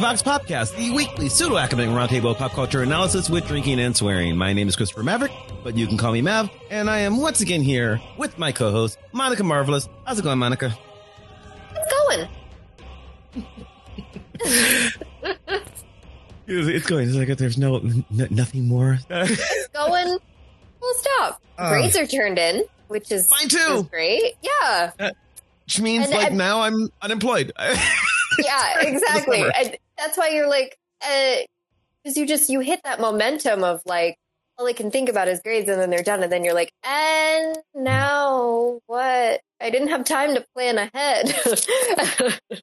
Vox Popcast, the weekly pseudo academic roundtable of pop culture analysis with drinking and swearing. My name is Christopher Maverick, but you can call me Mav, and I am once again here with my co-host Monica Marvelous. How's it going, Monica? It's going. It's going. It's like there's no n- nothing more. It's going. Full stop. Uh. Grades are turned in, which is Mine too. is great. Yeah, Which means And- like and- now I'm unemployed. yeah, exactly. and that's why you're like, uh, because you just you hit that momentum of like all I can think about is grades, and then they're done, and then you're like, and now what? I didn't have time to plan ahead.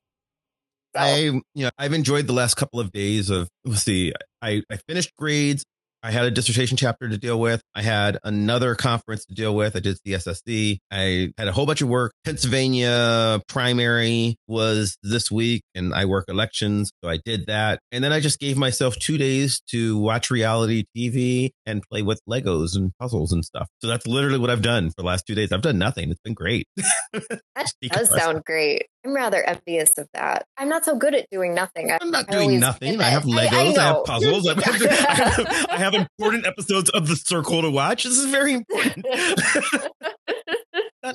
I, you know, I've enjoyed the last couple of days of. Let's see, I I finished grades. I had a dissertation chapter to deal with. I had another conference to deal with. I did CSSD. I had a whole bunch of work. Pennsylvania primary was this week, and I work elections, so I did that. And then I just gave myself two days to watch reality TV and play with Legos and puzzles and stuff. So that's literally what I've done for the last two days. I've done nothing. It's been great. that does sound great. I'm rather envious of that. I'm not so good at doing nothing. I- I'm not I doing nothing. I have. Legos. I, know. have puzzles. I have, I have important episodes of The Circle to watch. This is very important.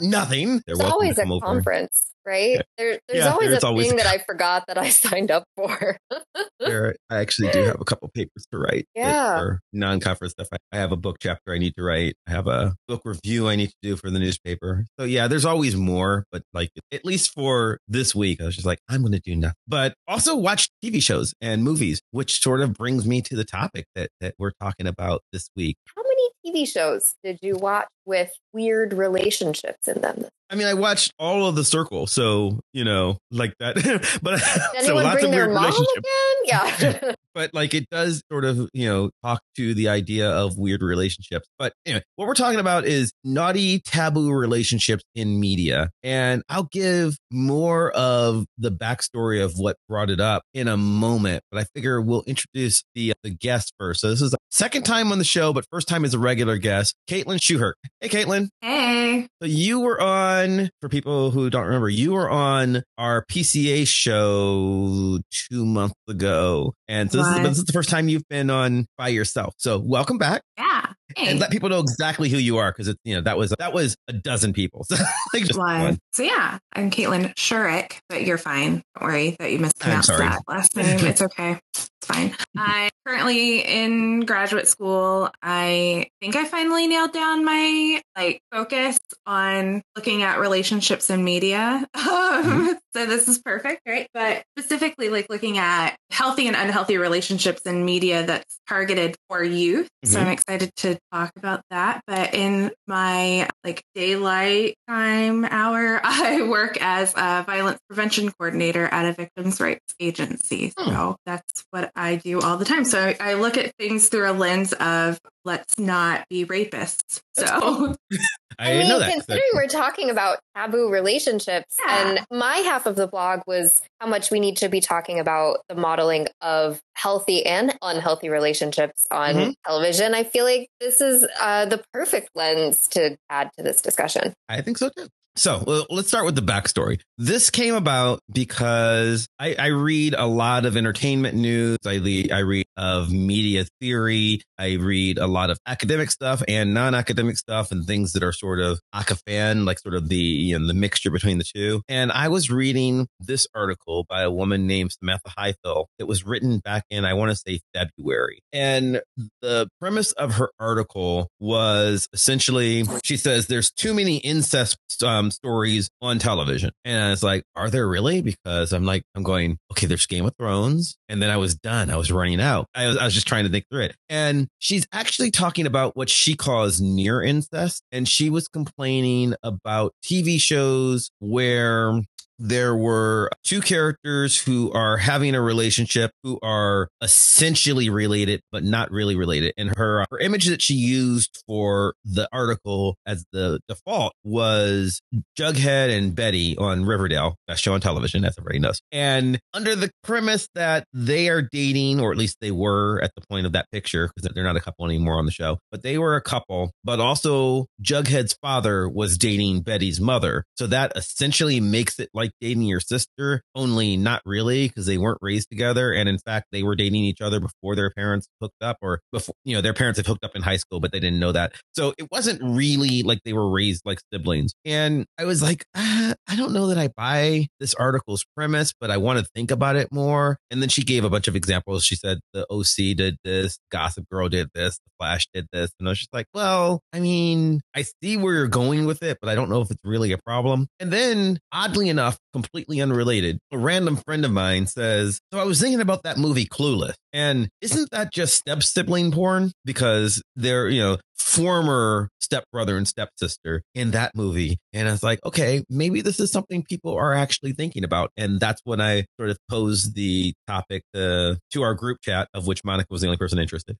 not nothing. They're There's always a come over. conference, right? Yeah. There, there's Yeah, always there's a always thing a that I forgot that I signed up for. There, I actually do have a couple papers to write. Yeah. are non-conference stuff. I, I have a book chapter I need to write. I have a book review I need to do for the newspaper. So yeah, there's always more, but like at least for this week, I was just like, I'm going to do nothing. But also watch TV shows and movies, which sort of brings me to the topic that that we're talking about this week. How many TV shows did you watch with weird relationships in them? I mean, I watched all of the circle, so you know, like that. but so lots of weird relationships. Yeah. But like, it does sort of you know talk to the idea of weird relationships. But anyway, what we're talking about is naughty, taboo relationships in media, and I'll give more of the backstory of what brought it up in a moment. But I figure we'll introduce the the guest first. So this is the second time on the show, but first time as a regular guest, Caitlin Schuhert. Hey, Caitlin. Hey. So you were on, for people who don't remember, you were on our PCA show two months ago. And so this is, this is the first time you've been on by yourself. So welcome back Yeah. Hey. and let people know exactly who you are because it's, you know, that was, that was a dozen people. So like just Why? one. So yeah, I'm Caitlin Shurik, but you're fine. Don't worry that you mispronounced that last name. It's okay. It's fine. I'm currently in graduate school. I think I finally nailed down my like focus on looking at relationships in media. Um, so this is perfect, right? But specifically like looking at healthy and unhealthy relationships in media that's targeted for youth. So Mhm. I'm excited to talk about that. But in my like daylight time hour, I work as a violence prevention coordinator at a victims' rights agency. Hmm. So that's what I do all the time. So I, I look at things through a lens of let's not be rapists. That's So I, I mean, know that. considering we're talking about taboo relationships, Yeah. and my half of the blog was how much we need to be talking about the modeling of healthy and unhealthy relationships on Mhm. television. I feel like this is uh, the perfect lens to add to this discussion. I think so too. So let's start with the backstory. This came about because I, I read a lot of entertainment news. I read, I read of media theory. I read a lot of academic stuff and non-academic stuff and things that are sort of acafan, like sort of the you know, the mixture between the two. And I was reading this article by a woman named Samantha Highfill that was written back in I want to say February. And the premise of her article was essentially she says there's too many incest um, Um, stories on television. And it's like are there really? Because i'm like i'm going okay there's game of thrones. And then i was done. I was running out. I was, I was just trying to think through it. And she's actually talking about what she calls near incest. And she was complaining about tv shows where there were two characters who are having a relationship who are essentially related but not really related. And her her image that she used for the article as the default was Jughead and Betty on Riverdale best show on television as everybody knows. And under the premise that they are dating or at least they were at the point of that picture because they're not a couple anymore on the show but they were a couple but also Jughead's father was dating Betty's mother. So that essentially makes it like dating your sister, only not really because they weren't raised together. And in fact, they were dating each other before their parents hooked up or before, you know, their parents had hooked up in high school, but they didn't know that. So it wasn't really like they were raised like siblings. And I was like, ah, I don't know that I buy this article's premise, but I want to think about it more. And then she gave a bunch of examples. She said the OC did this, Gossip Girl did this, The Flash did this. And I was just like, well, I mean, I see where you're going with it, but I don't know if it's really a problem. And then, oddly enough, completely unrelated, a random friend of mine says, So I was thinking about that movie Clueless. And isn't that just step sibling porn? Because they're, you know, former stepbrother and stepsister in that movie. And I was like, okay, maybe this is something people are actually thinking about. And that's when I sort of posed the topic uh, to our group chat, of which Monica was the only person interested.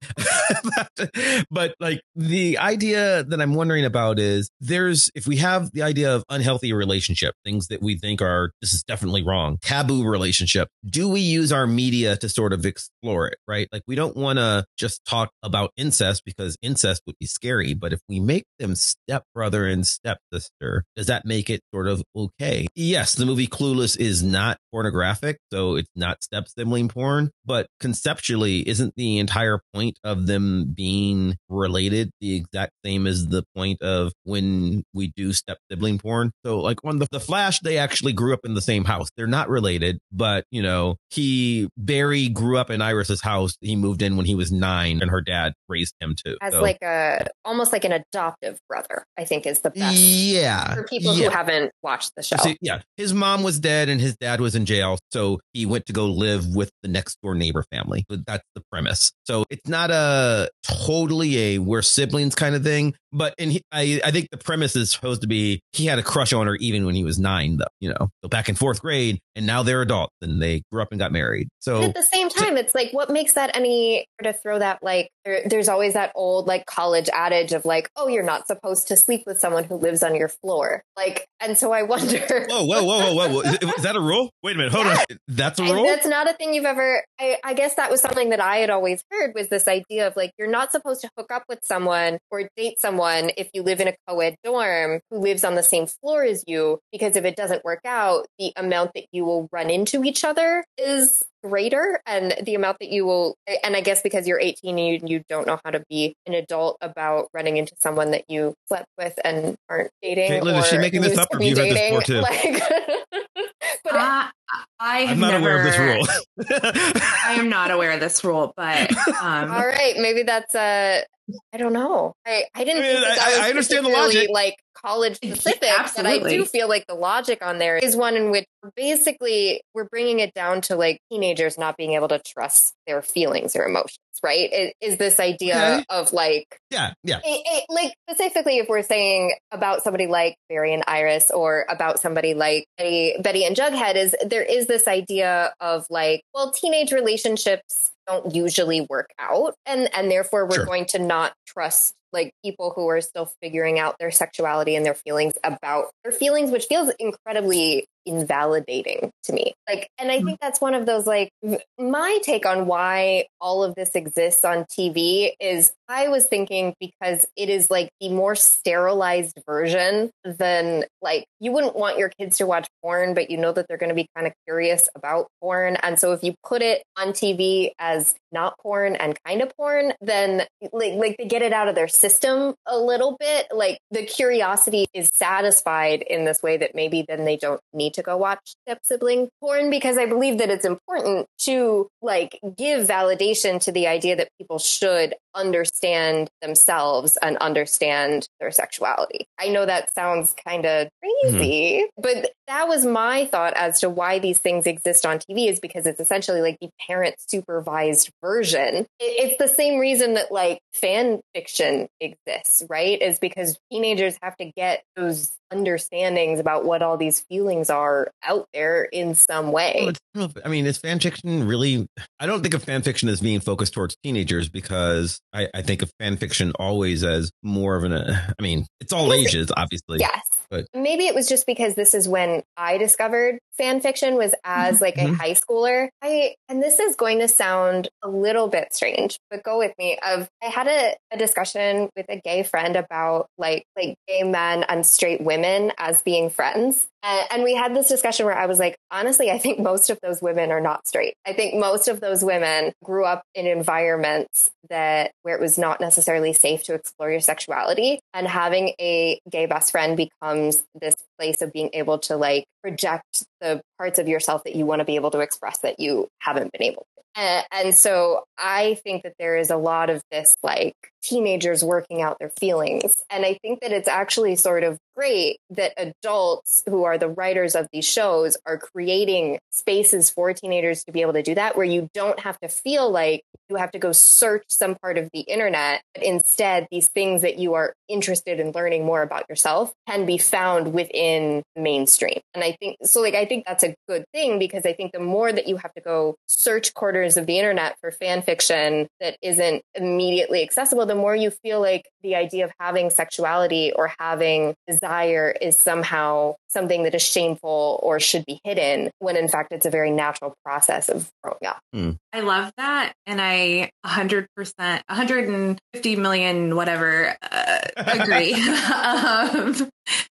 but like the idea that I'm wondering about is there's, if we have the idea of unhealthy relationship, things that we think are, this is definitely wrong, taboo relationship, do we use our media to sort of explore it, right? Like we don't want to just talk about incest because incest would be scary. But if we make them stepbrother and stepsister, does that make it sort of okay? Yes, the movie Clueless is not pornographic, so it's not step sibling porn, but conceptually, isn't the entire point of them being related the exact same as the point of when we do step sibling porn? So, like on the, the Flash, they actually grew up in the same house. They're not related, but you know, he Barry grew up in Iris's house. He moved in when he was nine, and her dad raised him too. As So- like a almost like an adoptive brother, I think is the best yeah, for people yeah. who haven't watched the show. See, yeah, his mom was dead and his dad was in jail, so he went to go live with the next door neighbor family. But that's the premise. So it's not a totally a we're siblings kind of thing. But and he, I, I think the premise is supposed to be he had a crush on her even when he was nine, though. You know, so back in fourth grade, and now they're adults and they grew up and got married. So at the same time, it's like, what makes that any to throw that like? There, there's always that old like college adage of like, oh, you're not supposed to sleep with someone who lives on your floor. Like, and so I wonder. whoa, whoa, whoa, whoa, whoa, whoa! Is, that a rule? Wait a minute, hold on. That's a rule. that's not a thing you've ever. I, I guess that was something that I had always heard was this idea of like you're not supposed to hook up with someone or date someone if you live in a co-ed dorm who lives on the same floor as you because if it doesn't work out, the amount that you will run into each other is greater and the amount that you will and i guess because you're 18 and you, you don't know how to be an adult about running into someone that you slept with and aren't dating Caitlin, is she making this up or be have you heard this before, too? like but Uh, I have I'm not never, aware of this rule. I am not aware of this rule, but um, All right, maybe that's a. I don't know. I, I didn't I mean, think that, that I- I understand the logic. like college specific, but I do feel like the logic on there is one in which basically we're bringing it down to like teenagers not being able to trust their feelings or emotions. Right? It, is this idea Okay. of like yeah, yeah. it, it- like specifically if we're saying about somebody like Barry and Iris or about somebody like Betty, Betty and Jughead is there is this idea of like well teenage relationships don't usually work out and and therefore we're Sure. going to not trust like people who are still figuring out their sexuality and their feelings about their feelings which feels incredibly invalidating to me. Like and i hmm. think that's one of those like my take on why all of this exists on tv is i was thinking because it is like the more sterilized version than like you wouldn't want your kids to watch porn but you know that they're going to be kind of curious about porn. And so if you put it on tv as not porn and kind of porn then like like they get it out of their system a little bit. Like the curiosity is satisfied in this way that maybe then they don't need to go watch step sibling porn because i believe that it's important to like give validation to the idea that people should understand themselves and understand their sexuality. I know that sounds kind of mm-hmm. crazy but that was my thought as to why these things exist on tv is because it's essentially like the parent supervised version. It's the same reason that like fan fiction exists right? Is because teenagers have to get those understandings about what all these feelings are out there in some way. It's- I don't know if- I mean, is fan fiction really? I don't think of fan fiction as being focused towards teenagers because I, I think of fan fiction always as more of an. Uh, I mean, it's all ages, obviously. Yes. But- Maybe it was just because this is when I discovered fan fiction was as like a Mhm. high schooler. I and this is going to sound a little bit strange, but go with me. Of I had a, a discussion with a gay friend about like like gay men and straight women as being friends. And, and we had this discussion where I was like, honestly, I think most of those women are not straight. I think most of those women grew up in environments that where it was not necessarily safe to explore your sexuality. And having a gay best friend becomes this place of being able to like project the parts of yourself that you want to be able to express that you haven't been able to. And, and so I think that there is a lot of this like teenagers working out their feelings. And I think that it's actually sort of great that adults who are the writers of these shows are creating spaces for teenagers to be able to do that, where you don't have to feel like you have to go search some part of the internet. But instead, these things that you are interested in learning more about yourself can be found within mainstream. And I think so, like, I think that's a good thing because I think the more that you have to go search corners of the internet for fan fiction that isn't immediately accessible, the more you feel like the idea of having sexuality or having desire is somehow something that is shameful or should be hidden when in fact it's a very natural process of growing up. Mm. I love that. And I 100%, 150 million, whatever, uh, agree. um,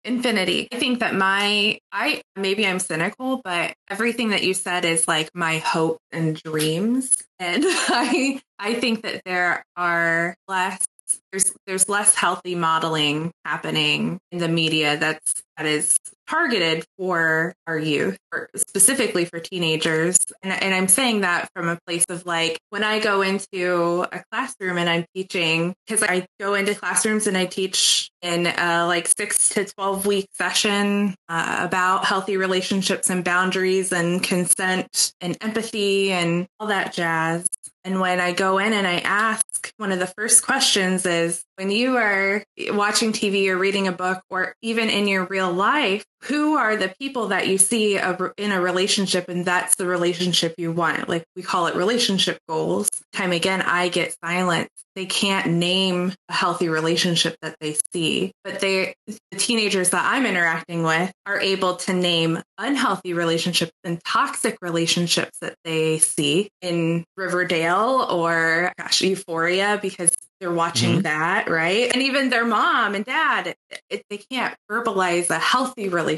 infinity. I think that my, I, maybe I'm cynical, but everything that you said is like my hope and dreams. And I, I think that there are less there's there's less healthy modeling happening in the media that's that is targeted for our youth, specifically for teenagers. And, and I'm saying that from a place of like when I go into a classroom and I'm teaching, because I go into classrooms and I teach in a like six to 12 week session uh, about healthy relationships and boundaries and consent and empathy and all that jazz. And when I go in and I ask, one of the first questions is when you are watching TV or reading a book or even in your real life, who are the people that you see in a relationship and that's the relationship you want? Like we call it relationship goals. Time again, I get silence. They can't name a healthy relationship that they see, but they, the teenagers that I'm interacting with are able to name unhealthy relationships and toxic relationships that they see in Riverdale or gosh, Euphoria because they're watching mm-hmm. that, right? And even their mom and dad, it, they can't verbalize a healthy relationship.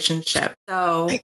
So I,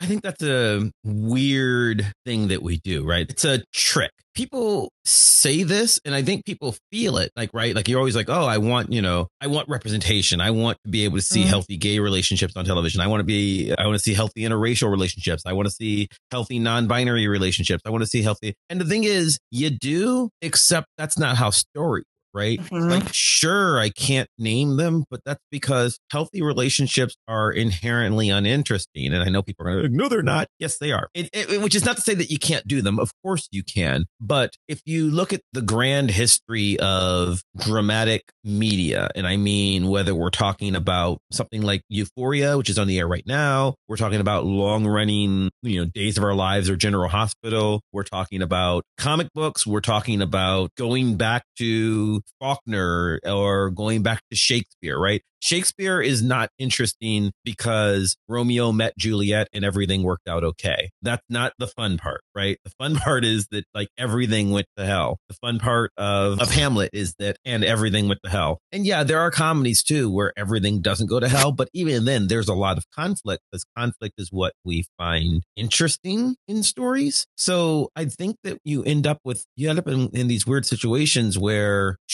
I think that's a weird thing that we do, right? It's a trick. People say this and I think people feel it like, right? Like you're always like, oh, I want, you know, I want representation. I want to be able to see mm-hmm. healthy gay relationships on television. I want to be, I want to see healthy interracial relationships. I want to see healthy non binary relationships. I want to see healthy. And the thing is, you do, except that's not how story right? Mm-hmm. Like, sure, I can't name them, but that's because healthy relationships are inherently uninteresting. And I know people are going to, no, they're not. Yes, they are. It, it, which is not to say that you can't do them. Of course you can. But if you look at the grand history of dramatic media, and I mean, whether we're talking about something like Euphoria, which is on the air right now, we're talking about long running, you know, Days of Our Lives or General Hospital, we're talking about comic books, we're talking about going back to Faulkner or going back to Shakespeare, right? Shakespeare is not interesting because Romeo met Juliet and everything worked out okay. That's not the fun part, right? The fun part is that like everything went to hell. The fun part of, of Hamlet is that and everything went to hell. And yeah, there are comedies too where everything doesn't go to hell, but even then there's a lot of conflict because conflict is what we find interesting in stories. So I think that you end up with, you end up in, in these weird situations where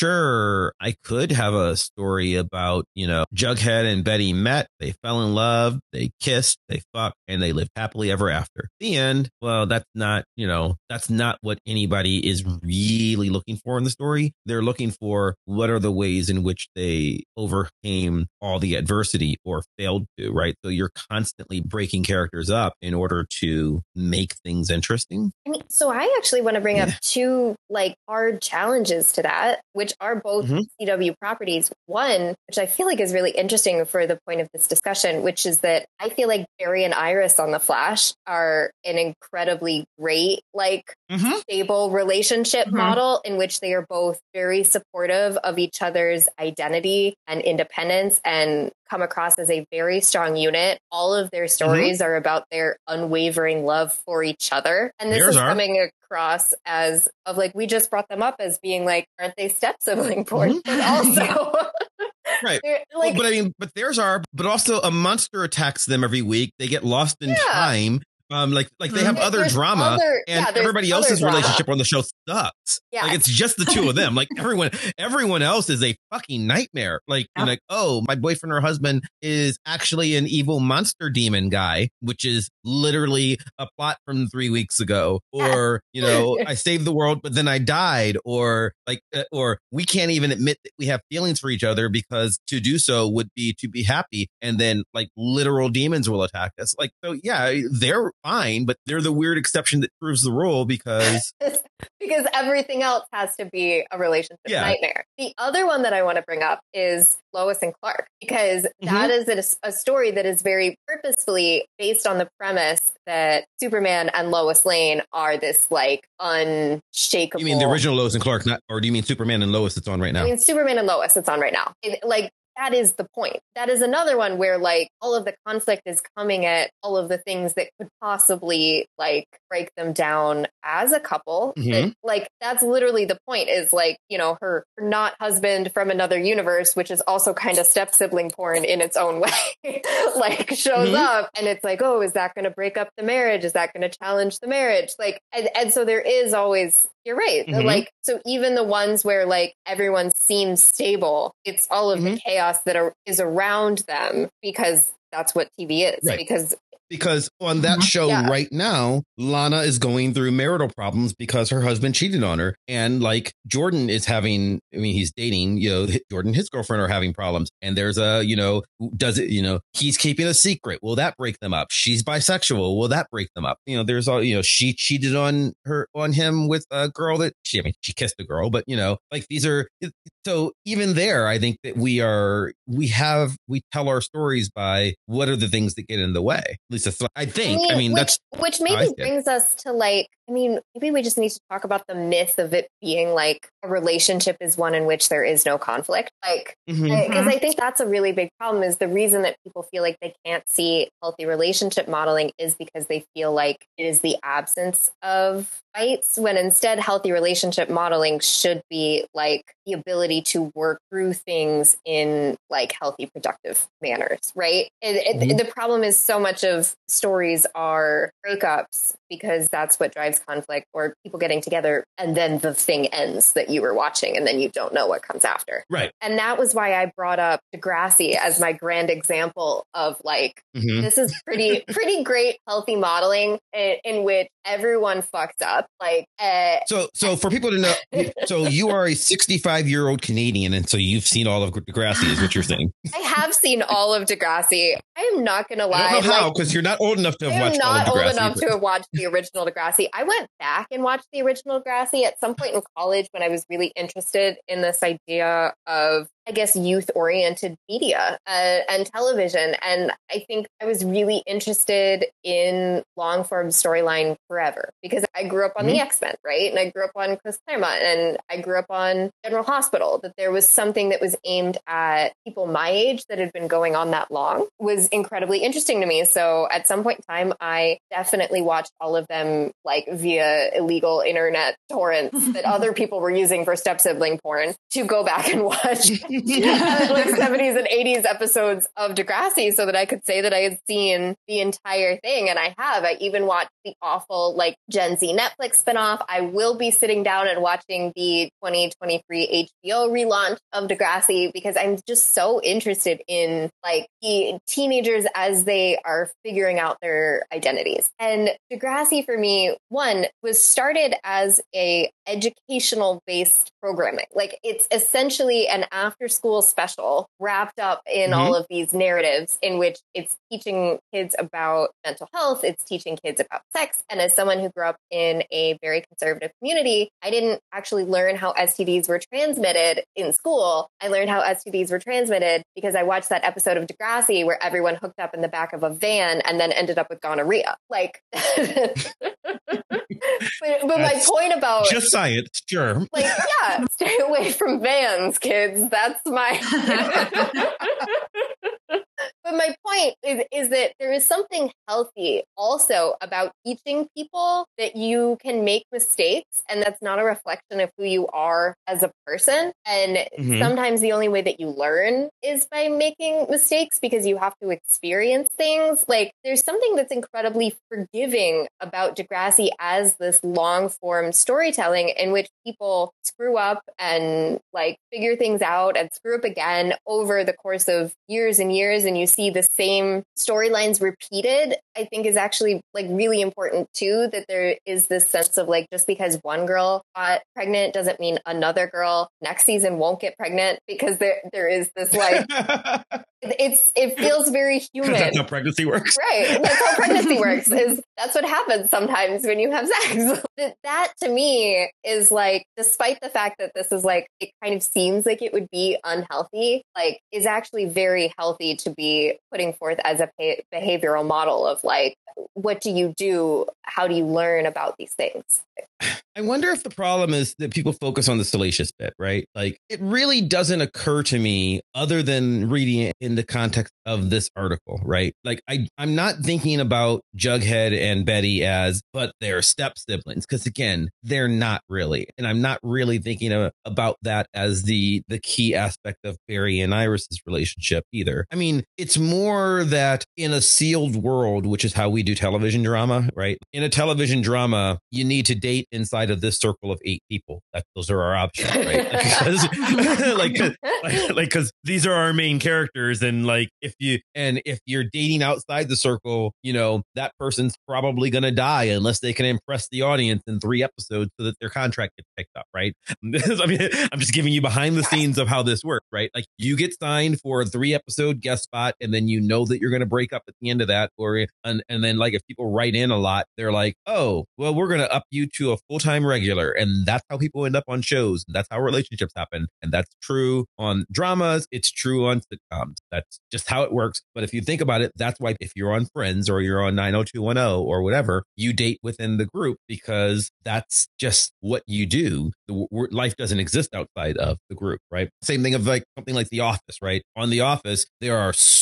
sure, I could have a story about you know, Jughead and Betty met, they fell in love, they kissed, they fucked, and they lived happily ever after. The end. Well, that's not, you know, that's not what anybody is really looking for in the story. They're looking for what are the ways in which they overcame all the adversity or failed to, right? So you're constantly breaking characters up in order to make things interesting. I mean, so I actually want to bring yeah. up two like hard challenges to that, which are both mm-hmm. CW properties. One, which I feel like is really interesting for the point of this discussion, which is that I feel like Barry and Iris on The Flash are an incredibly great, like mm-hmm. stable relationship mm-hmm. model in which they are both very supportive of each other's identity and independence and come across as a very strong unit. All of their mm-hmm. stories mm-hmm. are about their unwavering love for each other. And this is are. coming across as of like we just brought them up as being like, aren't they step sibling porn? Mm-hmm. But also Right. They're, Well, like but I mean, but theirs are, but also a monster attacks them every week. They get lost in Yeah. time. Um, like like they have there- other drama, other- and yeah, everybody else's drama. relationship on the show sucks. Yeah. Like it's just the two of them. Like everyone, everyone else is a fucking nightmare. Like Yeah. like, oh, my boyfriend or husband is actually an evil monster demon guy, which is literally a plot from three weeks ago. Or you know, I saved the world, but then I died. Or like, uh, or we can't even admit that we have feelings for each other because to do so would be to be happy, and then like literal demons will attack us. Like so, yeah, they're fine, but they're the weird exception that proves the rule because because everything else has to be a relationship Yeah. nightmare. The other one that I want to bring up is Lois and Clark, because Mm-hmm. that is a, a story that is very purposefully based on the premise that Superman and Lois Lane are this like unshakable. You mean the original Lois and Clark, not, or do you mean Superman and Lois that's on right now? I mean, Superman and Lois, it's on right now. It- like, that is the point. That is another one where, like, all of the conflict is coming at all of the things that could possibly, like, break them down as a couple. Mhm. That- like, that's literally the point is, like, you know, her not husband from another universe, which is also kind of step sibling porn in its own way, like, shows Mhm. up and it's like, oh, is that going to break up the marriage? Is that going to challenge the marriage? Like, and, and so there is always you're right. Mhm. Like, so even the ones where like everyone seems stable, it's all of the Mhm. chaos that are, is around them because that's what TV is. Right. Because because on that Mhm. show Yeah. right now, Lana is going through marital problems because her husband cheated on her. And like Jordan is having, I mean, he's dating, you know, Jordan, his girlfriend are having problems. And there's a, you know, does it, you know, he's keeping a secret. Will that break them up? She's bisexual. Will that break them up? You know, there's all, you know, she cheated on her, on him with a girl that she, I mean, she kissed a girl, but you know, like these are, so even there, I think that we are, we have, we tell our stories by what are the things that get in the way. Least that's I think. I mean, which, that's which maybe brings us to like, I mean, maybe we just need to talk about the myth of it being like a relationship is one in which there is no conflict. Like, because I mm-hmm. think that's a really big problem is the reason that people feel like they can't see healthy relationship modeling is because they feel like it is the absence of fights when instead healthy relationship modeling should be like the ability to work through things in like healthy productive manners right? It, it- mm-hmm. the problem is so much of stories are breakups because that's what drives conflict or people getting together and then the thing ends that you were watching and then you don't know what comes after right. and that was why I brought up Degrassi as my grand example of like, Mhm. this is pretty, pretty great healthy modeling in, in which everyone fucks up. Like, uh, So, so for people to know, so you are a 65 year old Canadian, and so you've seen all of Degrassi, is what you're saying. I have seen all of Degrassi. I am not going to lie. I don't know how like, because you're not old enough to have am watched all not old enough to have watched the original Degrassi. I went back and watched the original Degrassi at some point in college when I was really interested in this idea of, I guess, youth oriented media uh, and television. And I think I was really interested in long form storyline forever because I grew up on the X Men, right? And I grew up on Chris Claremont and I grew up on General Hospital. That there was something that was aimed at people my age that had been going on that long was incredibly interesting to me. So at some point in time, I definitely watched all of them like via illegal internet torrents that other people were using for step sibling porn to go back and watch like 70s and 80s episodes of Degrassi so that I could say that I had seen the entire thing. And I have. I even watched the awful like Gen Z Netflix spinoff. I will be sitting down and watching the 2023 HBO relaunch of Degrassi because I'm just so interested in like the teenagers as they are figuring out their identities. And Degrassi for me, one was started as a educational based programming. Like it's essentially an after school special wrapped up in Mhm. all of these narratives in which it's teaching kids about mental health, it's teaching kids about sex. And as someone who grew up in a very conservative community, I didn't actually learn how STDs were transmitted in school. I learned how STDs were transmitted because I watched that episode of Degrassi where everyone hooked up in the back of a van and then ended up with gonorrhea. Like, but, but my point about Just science, sure. like yeah stay away from vans kids that's my but my point is is that there is something healthy also about teaching people that you can make mistakes and that's not a reflection of who you are as a person. And mm-hmm. sometimes the only way that you learn is by making mistakes because you have to experience things. Like there's something that's incredibly forgiving about Degrassi as this long form storytelling in which people screw up and like figure things out and screw up again over the course of years and years and you see the same storylines repeated i think is actually like really important too that there is this sense of like just because one girl got pregnant doesn't mean another girl next season won't get pregnant because there there is this like it's it feels very human. That's how pregnancy works. Right. That's how pregnancy works is that's what happens sometimes when you have sex. That to me is like despite the fact that this is like it kind of seems like it would be unhealthy like is actually very healthy to be putting forth as a behavioral model of like what do you do how do you learn about these things I wonder if the problem is that people focus on the salacious bit, right? Like it really doesn't occur to me other than reading it in the context of this article, right? Like I I'm not thinking about Jughead and Betty as but they're step siblings because again, they're not really. And I'm not really thinking about that as the the key aspect of Barry and Iris's relationship either. I mean, it's more that in a sealed world, which is how we do television drama, right? In a television drama, you need to date inside of this circle of eight people. That those are our options, right? like, like, like, because these are our main characters, and like, if you and if you're dating outside the circle, you know that person's probably gonna die unless they can impress the audience in three episodes so that their contract gets picked up, right? I mean, I'm just giving you behind the scenes of how this works, right? Like, you get signed for a three episode guest spot, and then you know that you're gonna break up at the end of that, or and and then like if people write in a lot, they're like, oh, well, we're gonna up you to a full time regular. And that's how people end up on shows. That's how relationships happen. And that's true on dramas. It's true on sitcoms. That's just how it works. But if you think about it, that's why if you're on Friends or you're on 90210 or whatever, you date within the group because that's just what you do. The life doesn't exist outside of the group, right? Same thing of like something like The Office, right? On The Office, there are so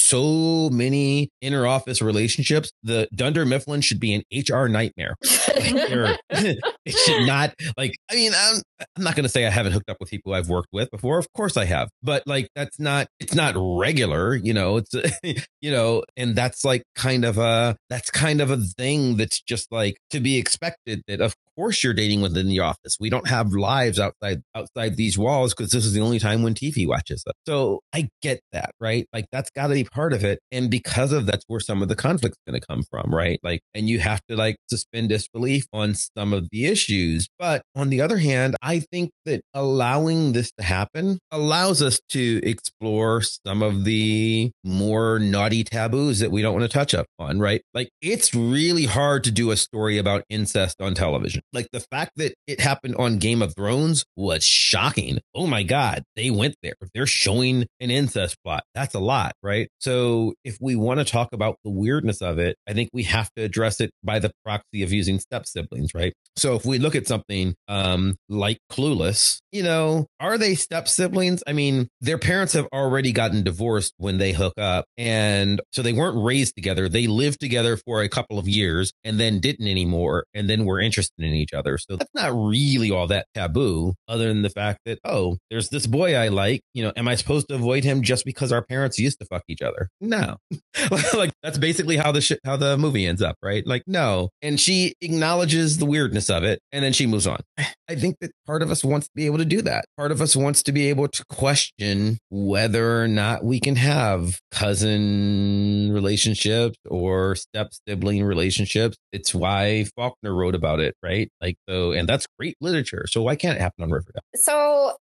many inner office relationships. The Dunder Mifflin should be an HR nightmare. it should not like. I mean, I'm, I'm not going to say I haven't hooked up with people I've worked with before. Of course I have, but like that's not. It's not regular, you know. It's you know, and that's like kind of a that's kind of a thing that's just like to be expected. That of course you're dating within the office. We don't have lives outside outside these walls because this is the only time when TV watches us. So I get that, right? Like that's got to be part of it, and because of that's where some of the conflict's going to come from, right? Like, and you have to like suspend disbelief on some of the issues. But on the other hand, I think that allowing this to happen allows us to explore some of the more naughty taboos that we don't want to touch up on, right? Like it's really hard to do a story about incest on television. Like the fact that it happened on Game of Thrones was shocking. Oh my God, they went there. They're showing an incest plot. That's a lot, right? So if we want to talk about the weirdness of it, I think we have to address it by the proxy of using step siblings, right? So if we look at something um, like Clueless, you know, are they step siblings? I mean, their parents have already gotten divorced when they hook up. And so they weren't raised together. They lived together for a couple of years and then didn't anymore. And then were interested in each other. So that's not really all that taboo, other than the fact that, oh, there's this boy I like. You know, am I supposed to avoid him just because our parents used to fuck each other? No. like that's basically how the sh- how the movie ends up, right? Like, no. And she acknowledges the weirdness of it and then she moves on. I think that part of us wants to be able to do that. Part of us wants to be able to question whether or not we can have cousin relationships or step sibling relationships. It's why Faulkner wrote about it, right? Like, so, and that's great literature. So why can't it happen on Riverdale? So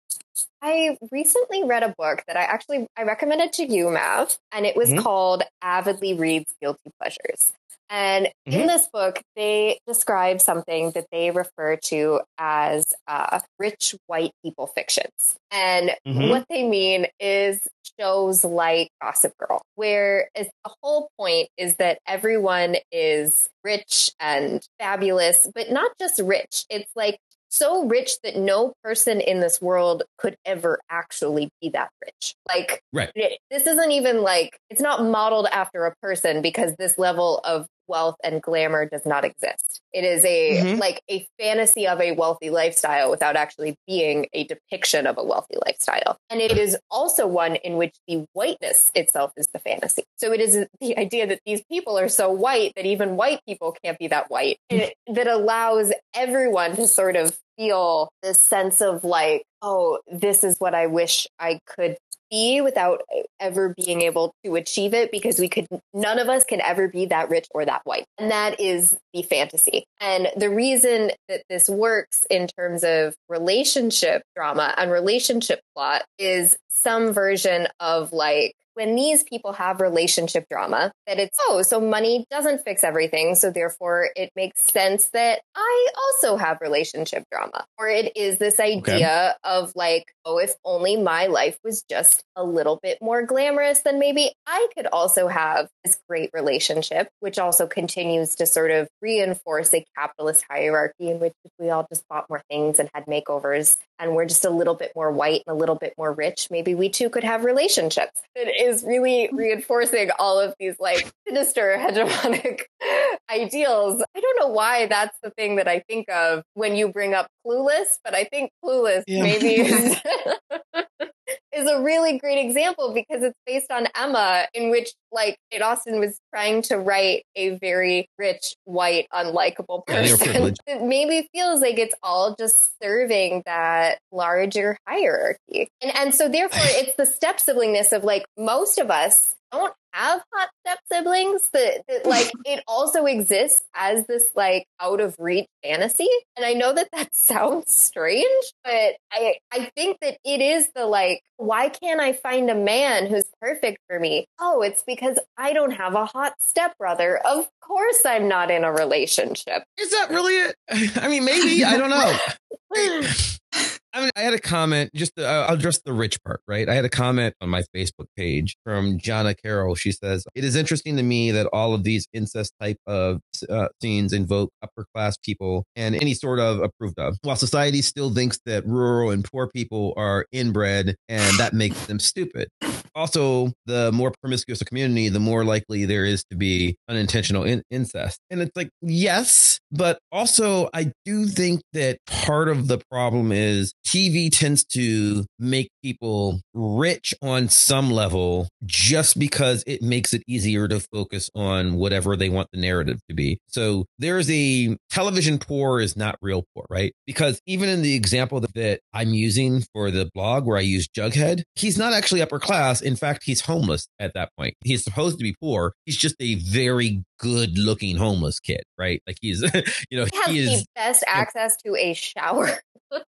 I recently read a book that I actually I recommended to you, Mav, and it was mm-hmm. called Avidly Reads Guilty Pleasures. And mm-hmm. in this book, they describe something that they refer to as uh, rich white people fictions. And mm-hmm. what they mean is shows like Gossip Girl, where the whole point is that everyone is rich and fabulous, but not just rich. It's like so rich that no person in this world could ever actually be that rich. Like, right. this isn't even like, it's not modeled after a person because this level of wealth and glamour does not exist. It is a mm-hmm. like a fantasy of a wealthy lifestyle without actually being a depiction of a wealthy lifestyle. And it is also one in which the whiteness itself is the fantasy. So it is the idea that these people are so white that even white people can't be that white. It, that allows everyone to sort of feel this sense of like, oh, this is what I wish I could be without ever being able to achieve it because we could none of us can ever be that rich or that white. And that is the fantasy. And the reason that this works in terms of relationship drama and relationship plot is some version of like when these people have relationship drama, that it's, oh, so money doesn't fix everything. So therefore, it makes sense that I also have relationship drama. Or it is this idea okay. of like, oh, if only my life was just a little bit more glamorous, then maybe I could also have this great relationship, which also continues to sort of reinforce a capitalist hierarchy in which we all just bought more things and had makeovers and we're just a little bit more white and a little bit more rich, maybe we too could have relationships. It is really reinforcing all of these like sinister hegemonic ideals. I don't know why that's the thing that I think of when you bring up Clueless, but I think Clueless yeah. maybe is is a really great example because it's based on Emma, in which like Kate Austen was trying to write a very rich, white, unlikable person. it maybe feels like it's all just serving that larger hierarchy. And and so therefore it's the step siblingness of like most of us don't have hot step siblings that, that like it also exists as this like out of reach fantasy and i know that that sounds strange but i i think that it is the like why can't i find a man who's perfect for me oh it's because i don't have a hot stepbrother. Of course i'm not in a relationship. Is that really it? I mean maybe. I don't know I mean, I had a comment. Just uh, I'll address the rich part, right? I had a comment on my Facebook page from Jana Carroll. She says it is interesting to me that all of these incest type of uh, scenes invoke upper class people and any sort of approved of, while society still thinks that rural and poor people are inbred and that makes them stupid. Also, the more promiscuous a community, the more likely there is to be unintentional in- incest. And it's like, yes, but also I do think that part of the problem is TV tends to make people rich on some level just because it makes it easier to focus on whatever they want the narrative to be. So there's a television poor is not real poor, right? Because even in the example that I'm using for the blog where I use Jughead, he's not actually upper class. In fact, he's homeless at that point. He's supposed to be poor. He's just a very good looking homeless kid, right? Like he's, you know, he, he is best access to a shower.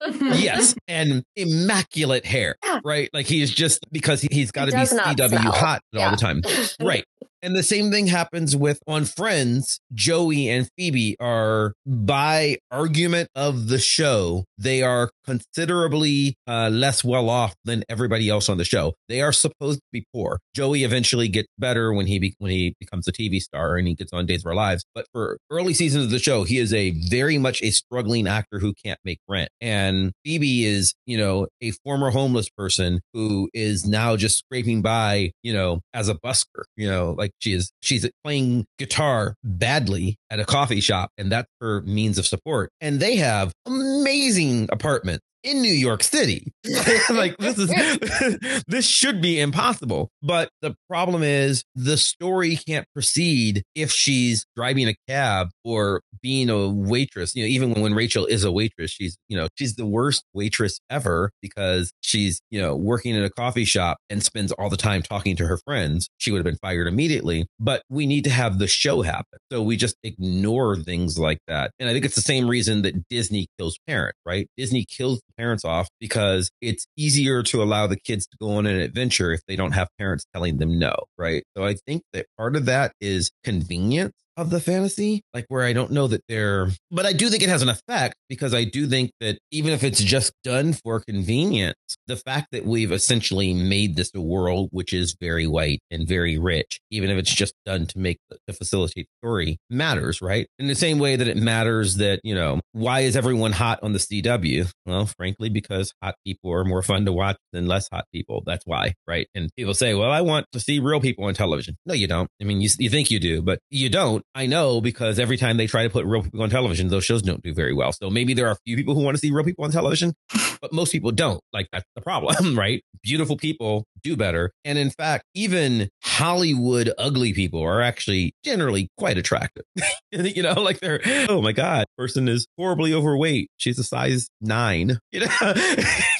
yes, and immaculate hair, yeah. right? Like he's just because he, has got to be CW hot yeah. all the time, right? And the same thing happens with on Friends. Joey and Phoebe are, by argument of the show, they are considerably uh, less well off than everybody else on the show. They are supposed to be poor. Joey eventually gets better when he be- when he becomes a TV star and he gets on Days of Our Lives. But for early seasons of the show, he is a very much a struggling actor who can't make rent. And Phoebe is, you know, a former homeless person who is now just scraping by, you know, as a busker. You know, like she is she's playing guitar badly at a coffee shop, and that's her means of support. And they have amazing apartments in New York City. like this is this should be impossible. But the problem is the story can't proceed if she's driving a cab or being a waitress. You know, even when Rachel is a waitress, she's, you know, she's the worst waitress ever because she's, you know, working in a coffee shop and spends all the time talking to her friends. She would have been fired immediately. But we need to have the show happen. So we just ignore things like that. And I think it's the same reason that Disney kills parents, right? Disney kills parents off because it's easier to allow the kids to go on an adventure if they don't have parents telling them no, right? So I think that part of that is convenience of the fantasy, like where I don't know that they're, but I do think it has an effect because I do think that even if it's just done for convenience, the fact that we've essentially made this a world which is very white and very rich, even if it's just done to make to facilitate story matters, right? In the same way that it matters that, you know, why is everyone hot on the CW? Well, frankly, because hot people are more fun to watch than less hot people. That's why, right? And people say, well, I want to see real people on television. No, you don't. I mean, you, you think you do, but you don't. I know because every time they try to put real people on television, those shows don't do very well. So maybe there are a few people who want to see real people on television, but most people don't. Like that's the problem, right? Beautiful people do better. And in fact, even Hollywood ugly people are actually generally quite attractive. you know, like they're, oh my God, person is horribly overweight. She's a size nine. You know,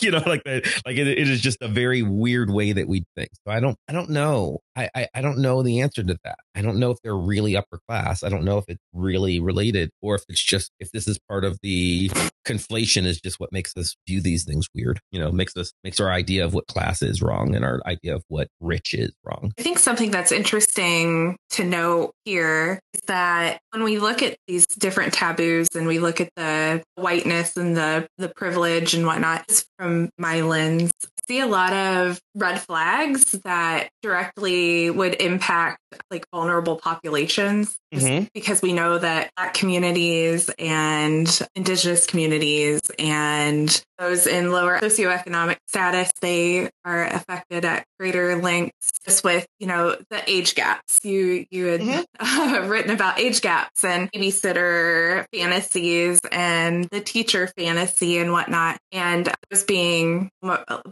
you know, like that. Like it, it is just a very weird way that we think. So I don't, I don't know. I, I, I don't know the answer to that. I don't know if they're really upper class. I don't know if it's really related or if it's just if this is part of the conflation is just what makes us view these things weird. You know, makes us makes our idea of what class is wrong and our idea of what rich is wrong. I think something that's interesting to note here is that when we look at these different taboos and we look at the whiteness and the the privilege and whatnot from my lens, see a lot of red flags that directly would impact like vulnerable populations mm-hmm. because we know that black communities and indigenous communities and those in lower socioeconomic status they are affected at greater lengths just with you know the age gaps you you had mm-hmm. written about age gaps and babysitter fantasies and the teacher fantasy and whatnot and was being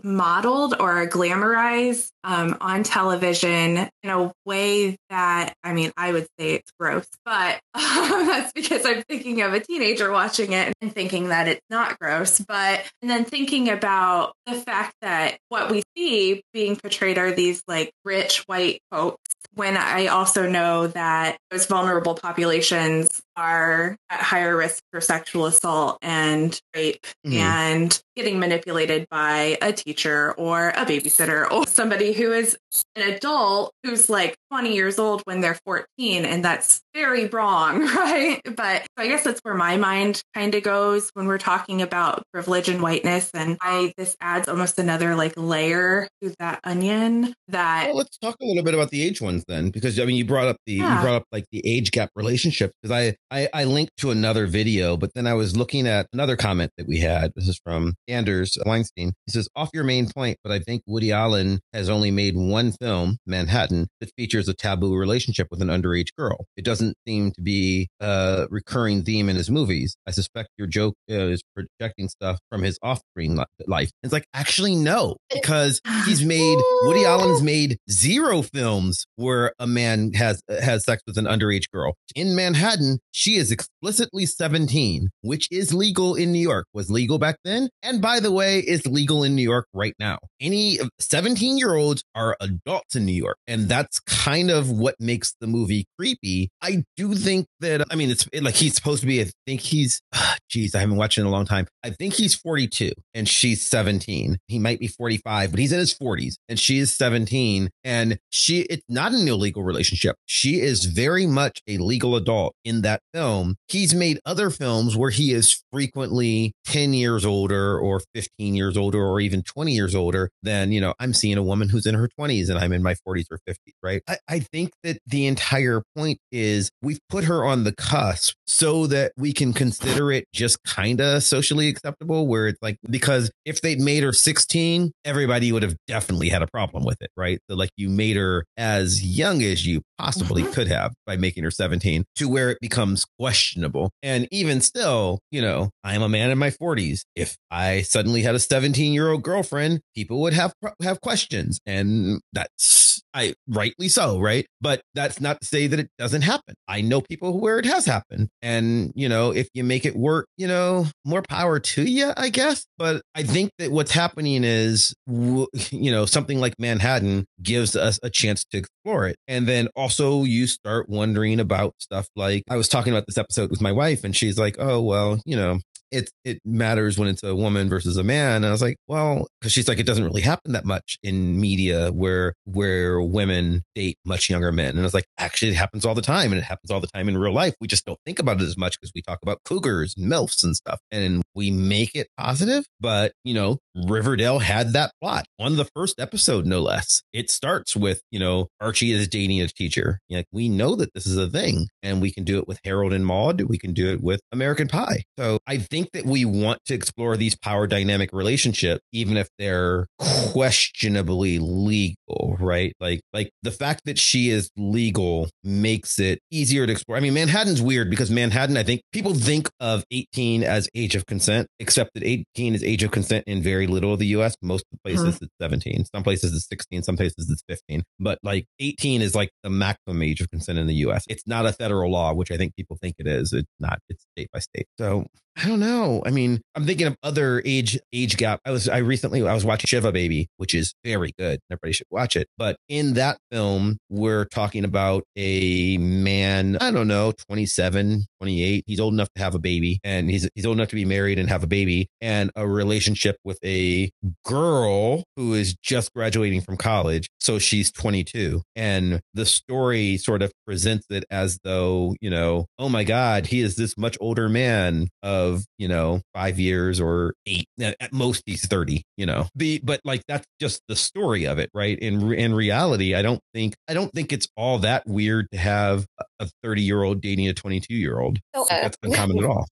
modeled or glamorized um, on television in a way that I mean I would say it's gross, but um, that's because I'm thinking of a teenager watching it and thinking that it's not gross. But and then thinking about the fact that what we see being portrayed are these like rich white folks when I also know that those vulnerable populations are at higher risk for sexual assault and rape mm-hmm. and getting manipulated by a teacher or a babysitter or somebody who is an adult who's like 20 years old when they're 14 and that's very wrong right but i guess that's where my mind kind of goes when we're talking about privilege and whiteness and i this adds almost another like layer to that onion that well, let's talk a little bit about the age ones then because i mean you brought up the yeah. you brought up like the age gap relationship because i I, I linked to another video, but then I was looking at another comment that we had. This is from Anders Weinstein. He says, off your main point, but I think Woody Allen has only made one film, Manhattan, that features a taboo relationship with an underage girl. It doesn't seem to be a recurring theme in his movies. I suspect your joke uh, is projecting stuff from his off screen life. It's like, actually, no, because he's made, Woody Allen's made zero films where a man has, has sex with an underage girl. In Manhattan, she is explicitly 17, which is legal in New York, was legal back then. And by the way, is legal in New York right now. Any 17 year olds are adults in New York. And that's kind of what makes the movie creepy. I do think that, I mean, it's like he's supposed to be, I think he's, geez, I haven't watched it in a long time. I think he's 42 and she's 17. He might be 45, but he's in his 40s and she is 17. And she, it's not an illegal relationship. She is very much a legal adult in that film, he's made other films where he is frequently 10 years older or 15 years older or even 20 years older than, you know, I'm seeing a woman who's in her 20s and I'm in my 40s or 50s, right? I, I think that the entire point is we've put her on the cusp so that we can consider it just kind of socially acceptable, where it's like, because if they'd made her 16, everybody would have definitely had a problem with it, right? So, like, you made her as young as you possibly mm-hmm. could have by making her 17 to where it becomes questionable. And even still, you know, I'm a man in my 40s. If I suddenly had a 17 year old girlfriend, people would have have questions, and that's I rightly so, right? But that's not to say that it doesn't happen. I know people where it has happened, and you know, if you make it work, you know, more power to you, I guess. But I think that what's happening is, you know, something like Manhattan gives us a chance to explore it, and then also you start wondering about stuff like I was talking about this episode with my wife, and she's like, "Oh well, you know, it it matters when it's a woman versus a man. And I was like, well, because she's like, it doesn't really happen that much in media where where women date much younger men. And I was like, actually, it happens all the time, and it happens all the time in real life. We just don't think about it as much because we talk about cougars and milfs and stuff, and we make it positive. But you know, Riverdale had that plot on the first episode, no less. It starts with you know Archie is dating a teacher. Like we know that this is a thing, and we can do it with Harold and Maude. We can do it with American Pie. So I think that we want to explore these power dynamic relationships, even if they're questionably legal, right? Like, like the fact that she is legal makes it easier to explore. I mean, Manhattan's weird because Manhattan, I think people think of 18 as age of consent, except that 18 is age of consent in very little of the US. Most places uh-huh. it's 17. Some places it's 16. Some places it's 15. But like 18 is like the maximum age of consent in the US. It's not a federal law, which I think people think it is. It's not. It's state by state. So I don't know. I mean, I'm thinking of other age age gap. I was I recently I was watching Shiva Baby, which is very good. Everybody should watch it. But in that film, we're talking about a man, I don't know, 27, 28. He's old enough to have a baby and he's he's old enough to be married and have a baby and a relationship with a girl who is just graduating from college. So she's 22. And the story sort of presents it as though, you know, oh my God, he is this much older man. Uh, of you know five years or eight at most he's 30 you know. The but like that's just the story of it right? In in reality i don't think i don't think it's all that weird to have a 30 year old dating a 22 year old. So, uh, that's uncommon at all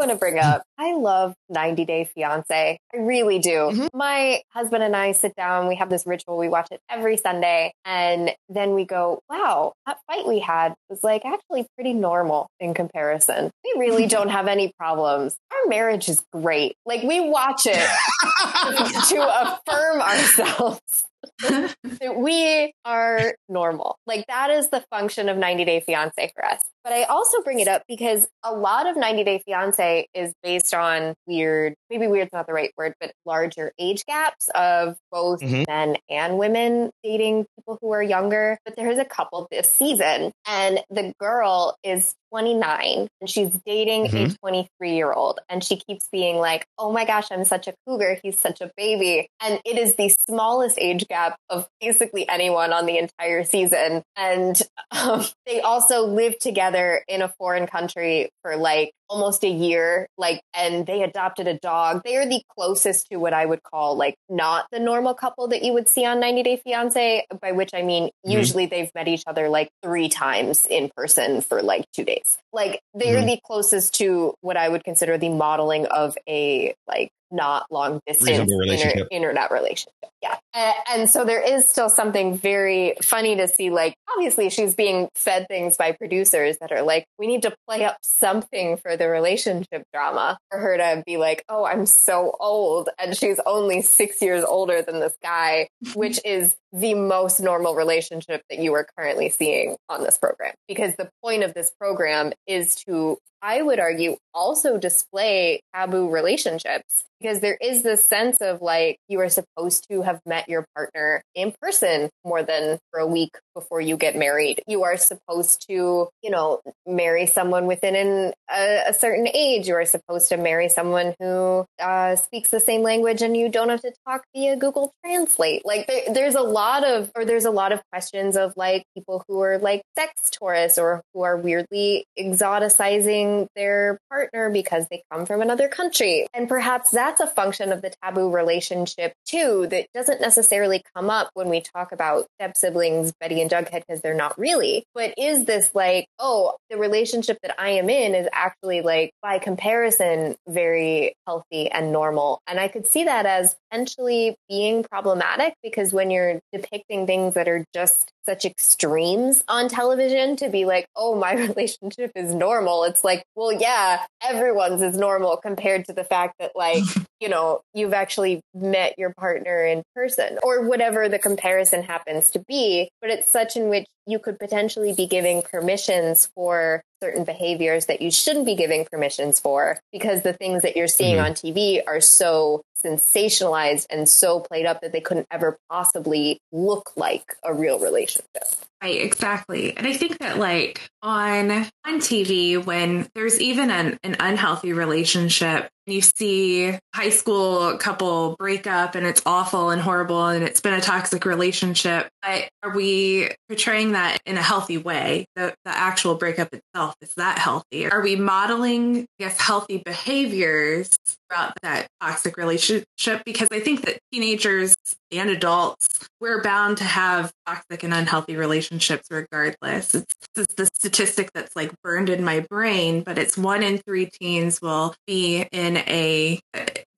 want to bring up, I love 90 Day Fiance. I really do. Mm-hmm. My husband and I sit down, we have this ritual, we watch it every Sunday, and then we go, wow, that fight we had was like actually pretty normal in comparison. We really don't have any problems. Our marriage is great. Like we watch it to affirm ourselves. we are normal. Like that is the function of 90 Day Fiance for us. But I also bring it up because a lot of 90 Day Fiance is based on weird, maybe weird's not the right word, but larger age gaps of both mm-hmm. men and women dating people who are younger. But there is a couple this season, and the girl is 29 and she's dating mm-hmm. a 23 year old. And she keeps being like, oh my gosh, I'm such a cougar. He's such a baby. And it is the smallest age gap of basically anyone on the entire season. And um, they also live together in a foreign country for like almost a year like and they adopted a dog they are the closest to what i would call like not the normal couple that you would see on 90 day fiance by which i mean mm-hmm. usually they've met each other like three times in person for like two days like they're mm-hmm. the closest to what i would consider the modeling of a like not long distance relationship. Inter- internet relationship. Yeah. And, so there is still something very funny to see. Like, obviously, she's being fed things by producers that are like, we need to play up something for the relationship drama for her to be like, oh, I'm so old. And she's only six years older than this guy, which is the most normal relationship that you are currently seeing on this program. Because the point of this program is to, I would argue, also display taboo relationships because there is this sense of like you are supposed to have met your partner in person more than for a week before you get married. You are supposed to, you know, marry someone within an, a, a, certain age. You are supposed to marry someone who uh, speaks the same language and you don't have to talk via Google Translate. Like there, there's a lot of, or there's a lot of questions of like people who are like sex tourists or who are weirdly exoticizing their partner because they come from another country. And perhaps that's a function of the taboo relationship too that doesn't necessarily come up when we talk about step siblings, Betty and Jughead because they're not really. But is this like, oh, the relationship that I am in is actually like by comparison very healthy and normal. And I could see that as potentially being problematic because when you're depicting things that are just such extremes on television to be like, oh, my relationship is normal. It's like, well, yeah, everyone's is normal compared to the fact that, like, you know, you've actually met your partner in person or whatever the comparison happens to be. But it's such in which you could potentially be giving permissions for certain behaviors that you shouldn't be giving permissions for because the things that you're seeing mm-hmm. on TV are so sensationalized and so played up that they couldn't ever possibly look like a real relationship. Right, exactly. And I think that like on on TV when there's even an, an unhealthy relationship, you see high school couple break up and it's awful and horrible and it's been a toxic relationship. But are we portraying that in a healthy way? The the actual breakup itself, is that healthy? Are we modeling, I guess, healthy behaviors throughout that toxic relationship? Because I think that teenagers and adults, we're bound to have toxic and unhealthy relationships regardless. It's, it's the statistic that's like burned in my brain, but it's one in three teens will be in a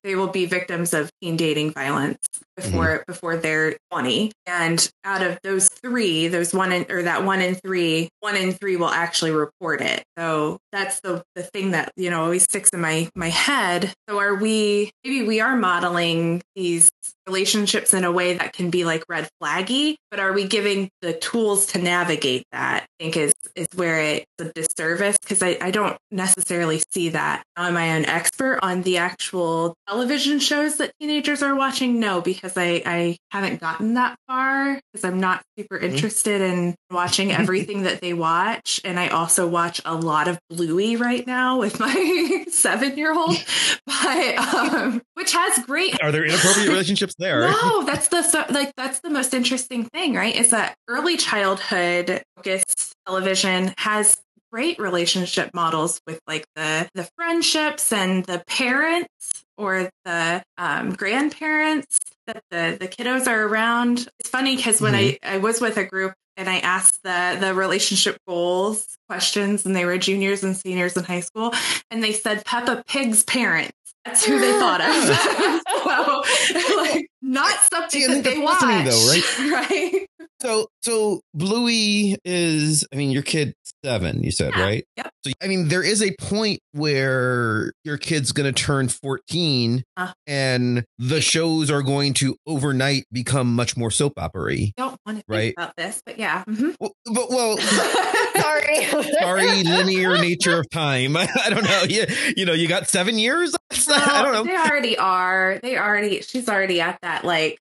they will be victims of teen dating violence before mm-hmm. before they're 20 and out of those three those one in, or that one in three one in three will actually report it. So that's the the thing that you know always sticks in my my head. So are we maybe we are modeling these relationships in a way that can be like red flaggy but are we giving the tools to navigate that i think is is where it's a disservice? Because I, I don't necessarily see that. Am i an expert on the actual television shows that teenagers are watching? No because i i haven't gotten that far because i'm not super mm-hmm. interested in watching everything that they watch. And i also watch a lot of bluey right now with my seven year old but um which has great are there inappropriate relationships there? No that's the like that's the most interesting thing right? Is that early childhood focused television has great relationship models with like the the friendships and the parents or the um, grandparents that the the kiddos are around. It's funny because when mm-hmm. I I was with a group and I asked the the relationship goals questions and they were juniors and seniors in high school and they said Peppa Pig's parents. That's who they thought of. so, like, not something See, that they watch, though, right? right. So, so Bluey is, I mean, your kid seven, you said, yeah. right? Yep. So, I mean, there is a point where your kid's going to turn 14 uh, and the shows are going to overnight become much more soap opery. Don't want to right? about this, but yeah. Mm-hmm. Well, but, well, sorry. sorry, linear nature of time. I, I don't know. You, you know, you got seven years. Well, I don't know. They already are. They already, she's already at that, like,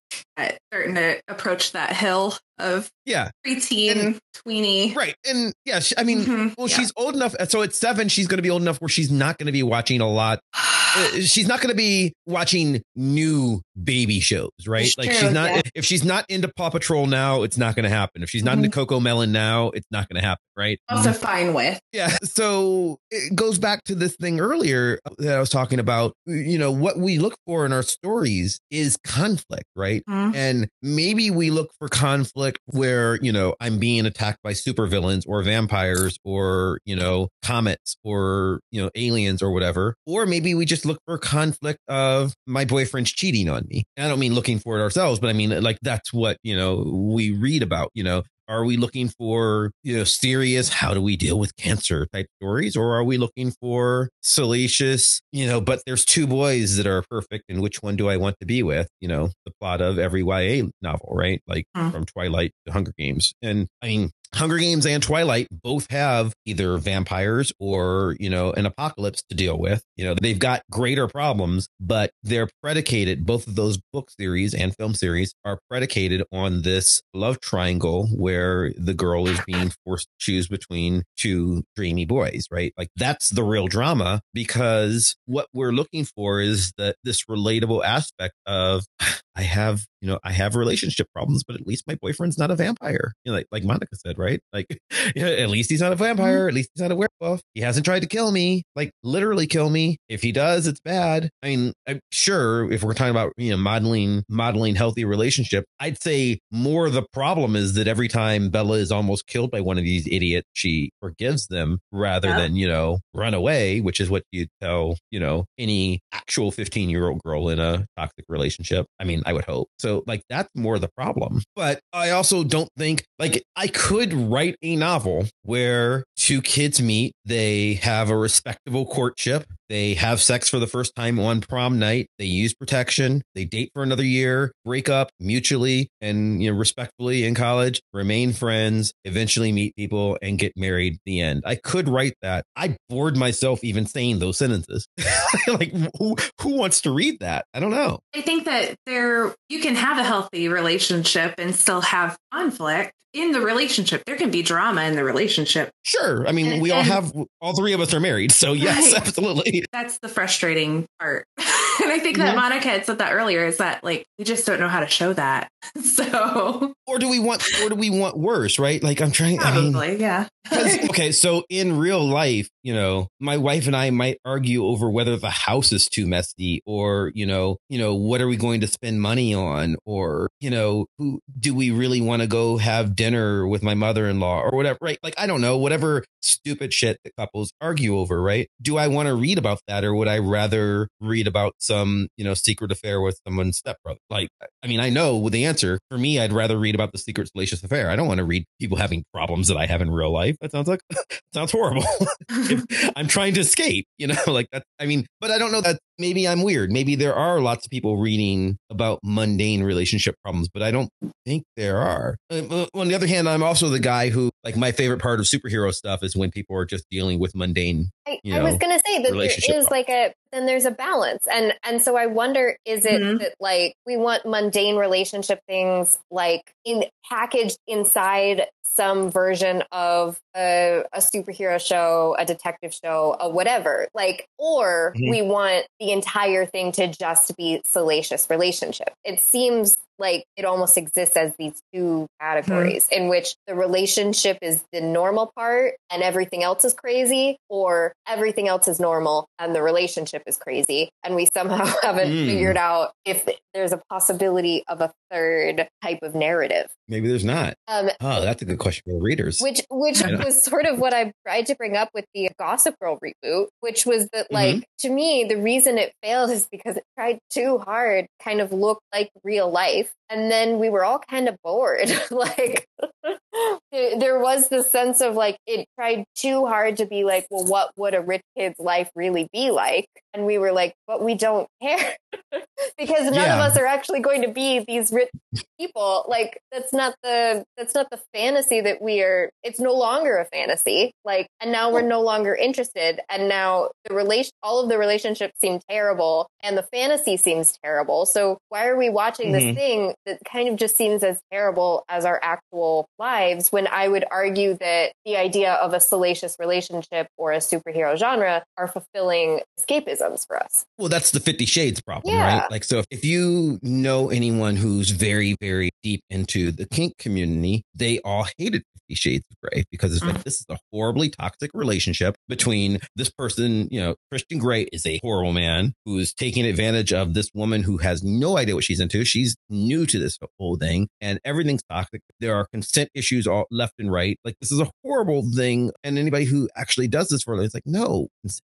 starting to approach that hill of yeah preteen and, tweeny right and yeah she, i mean mm-hmm. well yeah. she's old enough so at seven she's going to be old enough where she's not going to be watching a lot uh, she's not going to be watching new baby shows right it's like true, she's not yeah. if she's not into paw patrol now it's not going to happen if she's not mm-hmm. into CoComelon now it's not going to happen right also fine with yeah so it goes back to this thing earlier that i was talking about you know what we look for in our stories is conflict right mm-hmm. and maybe we look for conflict where you know i'm being attacked by supervillains or vampires or you know comets or you know aliens or whatever. Or maybe we just look for conflict of my boyfriend's cheating on me. I don't mean looking for it ourselves but i mean like that's what you know we read about you know are we looking for, you know, serious, how do we deal with cancer type stories? Or are we looking for salacious, you know, but there's two boys that are perfect and which one do I want to be with? You know, the plot of every YA novel, right? Like mm. from Twilight to Hunger Games. And I mean, Hunger Games and Twilight both have either vampires or, you know, an apocalypse to deal with. You know, they've got greater problems, but they're predicated, both of those book series and film series are predicated on this love triangle where the girl is being forced to choose between two dreamy boys, right? Like that's the real drama because what we're looking for is that this relatable aspect of I have, you know, I have relationship problems, but at least my boyfriend's not a vampire. You know, like, like Monica said, right? Like, you know, at least he's not a vampire. Mm-hmm. At least he's not a werewolf. He hasn't tried to kill me, like literally kill me. If he does, it's bad. I mean, I'm sure if we're talking about, you know, modeling, modeling healthy relationship, I'd say more the problem is that every time Bella is almost killed by one of these idiots, she forgives them rather yeah. than, you know, run away, which is what you'd tell, you know, any actual 15 year old girl in a toxic relationship. I mean, I would hope. So, like, that's more the problem. But I also don't think, like, I could write a novel where two kids meet, they have a respectable courtship, They have sex for the first time on prom night. They use protection. They date for another year, break up mutually and you know respectfully in college, remain friends, eventually meet people and get married. The end. I could write that. I bored myself even saying those sentences. like who who wants to read that? I don't know. I think that there you can have a healthy relationship and still have conflict in the relationship. There can be drama in the relationship. Sure. I mean, and, we all have all three of us are married. So yes, right. absolutely. That's the frustrating part. and I think that mm-hmm. Monica had said that earlier is that like we just don't know how to show that. So or do we want or do we want worse, right? Like I'm trying Probably, I mean, yeah. okay, so in real life, you know, my wife and I might argue over whether the house is too messy or, you know, you know, what are we going to spend money on or, you know, who do we really want to go have dinner with my mother-in-law or whatever, right? Like I don't know, whatever stupid shit that couples argue over, right? Do I want to read about that or would I rather read about some, you know, secret affair with someone's stepbrother? Like I mean, I know the answer. For me, I'd rather read about the secret salacious affair. I don't want to read people having problems that I have in real life. That sounds like sounds horrible. I'm trying to escape, you know, like that. I mean, but I don't know that maybe I'm weird. Maybe there are lots of people reading about mundane relationship problems, but I don't think there are. Uh, on the other hand, I'm also the guy who, like, my favorite part of superhero stuff is when people are just dealing with mundane. I, you know, I was going to say that there is problems. like a then there's a balance, and and so I wonder, is it mm-hmm. that like we want mundane relationship things like in packaged inside some version of a, a, superhero show, a detective show, a whatever. Like, or mm-hmm. we want the entire thing to just be salacious relationship. It seems like it almost exists as these two categories mm-hmm. in which the relationship is the normal part and everything else is crazy, or everything else is normal and the relationship is crazy. And we somehow haven't mm. figured out if there's a possibility of a third type of narrative. Maybe there's not. Um, oh, that's a good question for the readers. Which, which was sort of what I tried to bring up with the Gossip Girl reboot, which was that, mm-hmm. like, mm-hmm. to me, the reason it failed is because it tried too hard, kind of look like real life and then we were all kind of bored like there was this sense of like it tried too hard to be like well what would a rich kid's life really be like? And we were like but we don't care. Because none yeah. of us are actually going to be these rich people. Like that's not the that's not the fantasy that we are it's no longer a fantasy. Like and now we're no longer interested. And now the relation all of the relationships seem terrible and the fantasy seems terrible. So why are we watching mm-hmm. this thing that kind of just seems as terrible as our actual lives when I would argue that the idea of a salacious relationship or a superhero genre are fulfilling escapisms for us. Well, that's the 50 Shades problem, yeah. right? Like, so if, if you know anyone who's very, very deep into the kink community, they all hated Fifty Shades of Grey because it's like mm. this is a horribly toxic relationship between this person. You know, Christian Grey is a horrible man who's taking advantage of this woman who has no idea what she's into. She's new to this whole thing, and everything's toxic. There are consent issues all left and right. Like this is a horrible thing. And anybody who actually does this for it's like, no, consent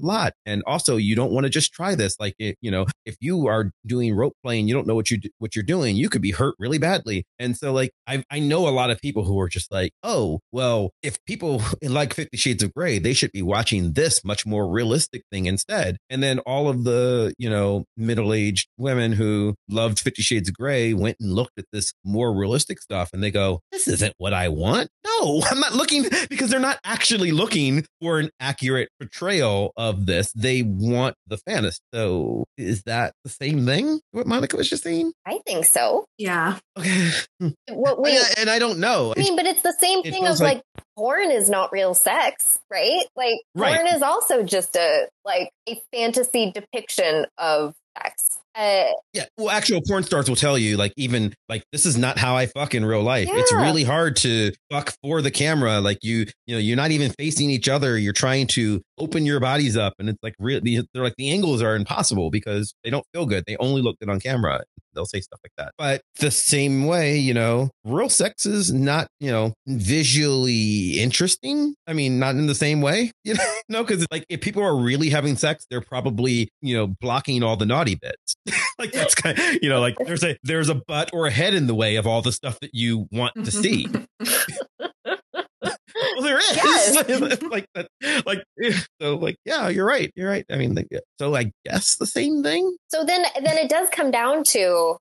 a lot. And also, you don't want to just try this. Like, it, you know, if you are doing rope playing, you don't know what you what you're doing. You could be hurt really badly. And so, like, I I know a lot of people who are just like, oh, well, if people like Fifty Shades of Grey, they should be watching this much more realistic thing instead. And then all of the, you know, middle aged women who loved Fifty Shades of Grey went and looked at this more realistic stuff and they go, this isn't what I want. No, I'm not looking because they're not actually looking for an accurate portrayal of this. They want the fantasy. So is that the same thing? What Monica was just saying? I think so. Yeah. Okay. What, wait, and I don't know. I mean, but it's the same thing of like, like porn is not real sex, right? Like right. porn is also just a like a fantasy depiction of sex. Uh, yeah, well, actual porn stars will tell you, like, even like this is not how I fuck in real life. Yeah. It's really hard to fuck for the camera. Like you, you know, you're not even facing each other. You're trying to open your bodies up, and it's like really, they're like the angles are impossible because they don't feel good. They only look good on camera. They'll say stuff like that. But the same way, you know, real sex is not, you know, visually interesting. I mean, not in the same way, you know, no, because like if people are really having sex, they're probably, you know, blocking all the naughty bits. like that's kind of, you know, like there's a there's a butt or a head in the way of all the stuff that you want to see. well, there is. Yes. like that, like so, like yeah, you're right. You're right. I mean, like, so I guess the same thing. So then, then it does come down to: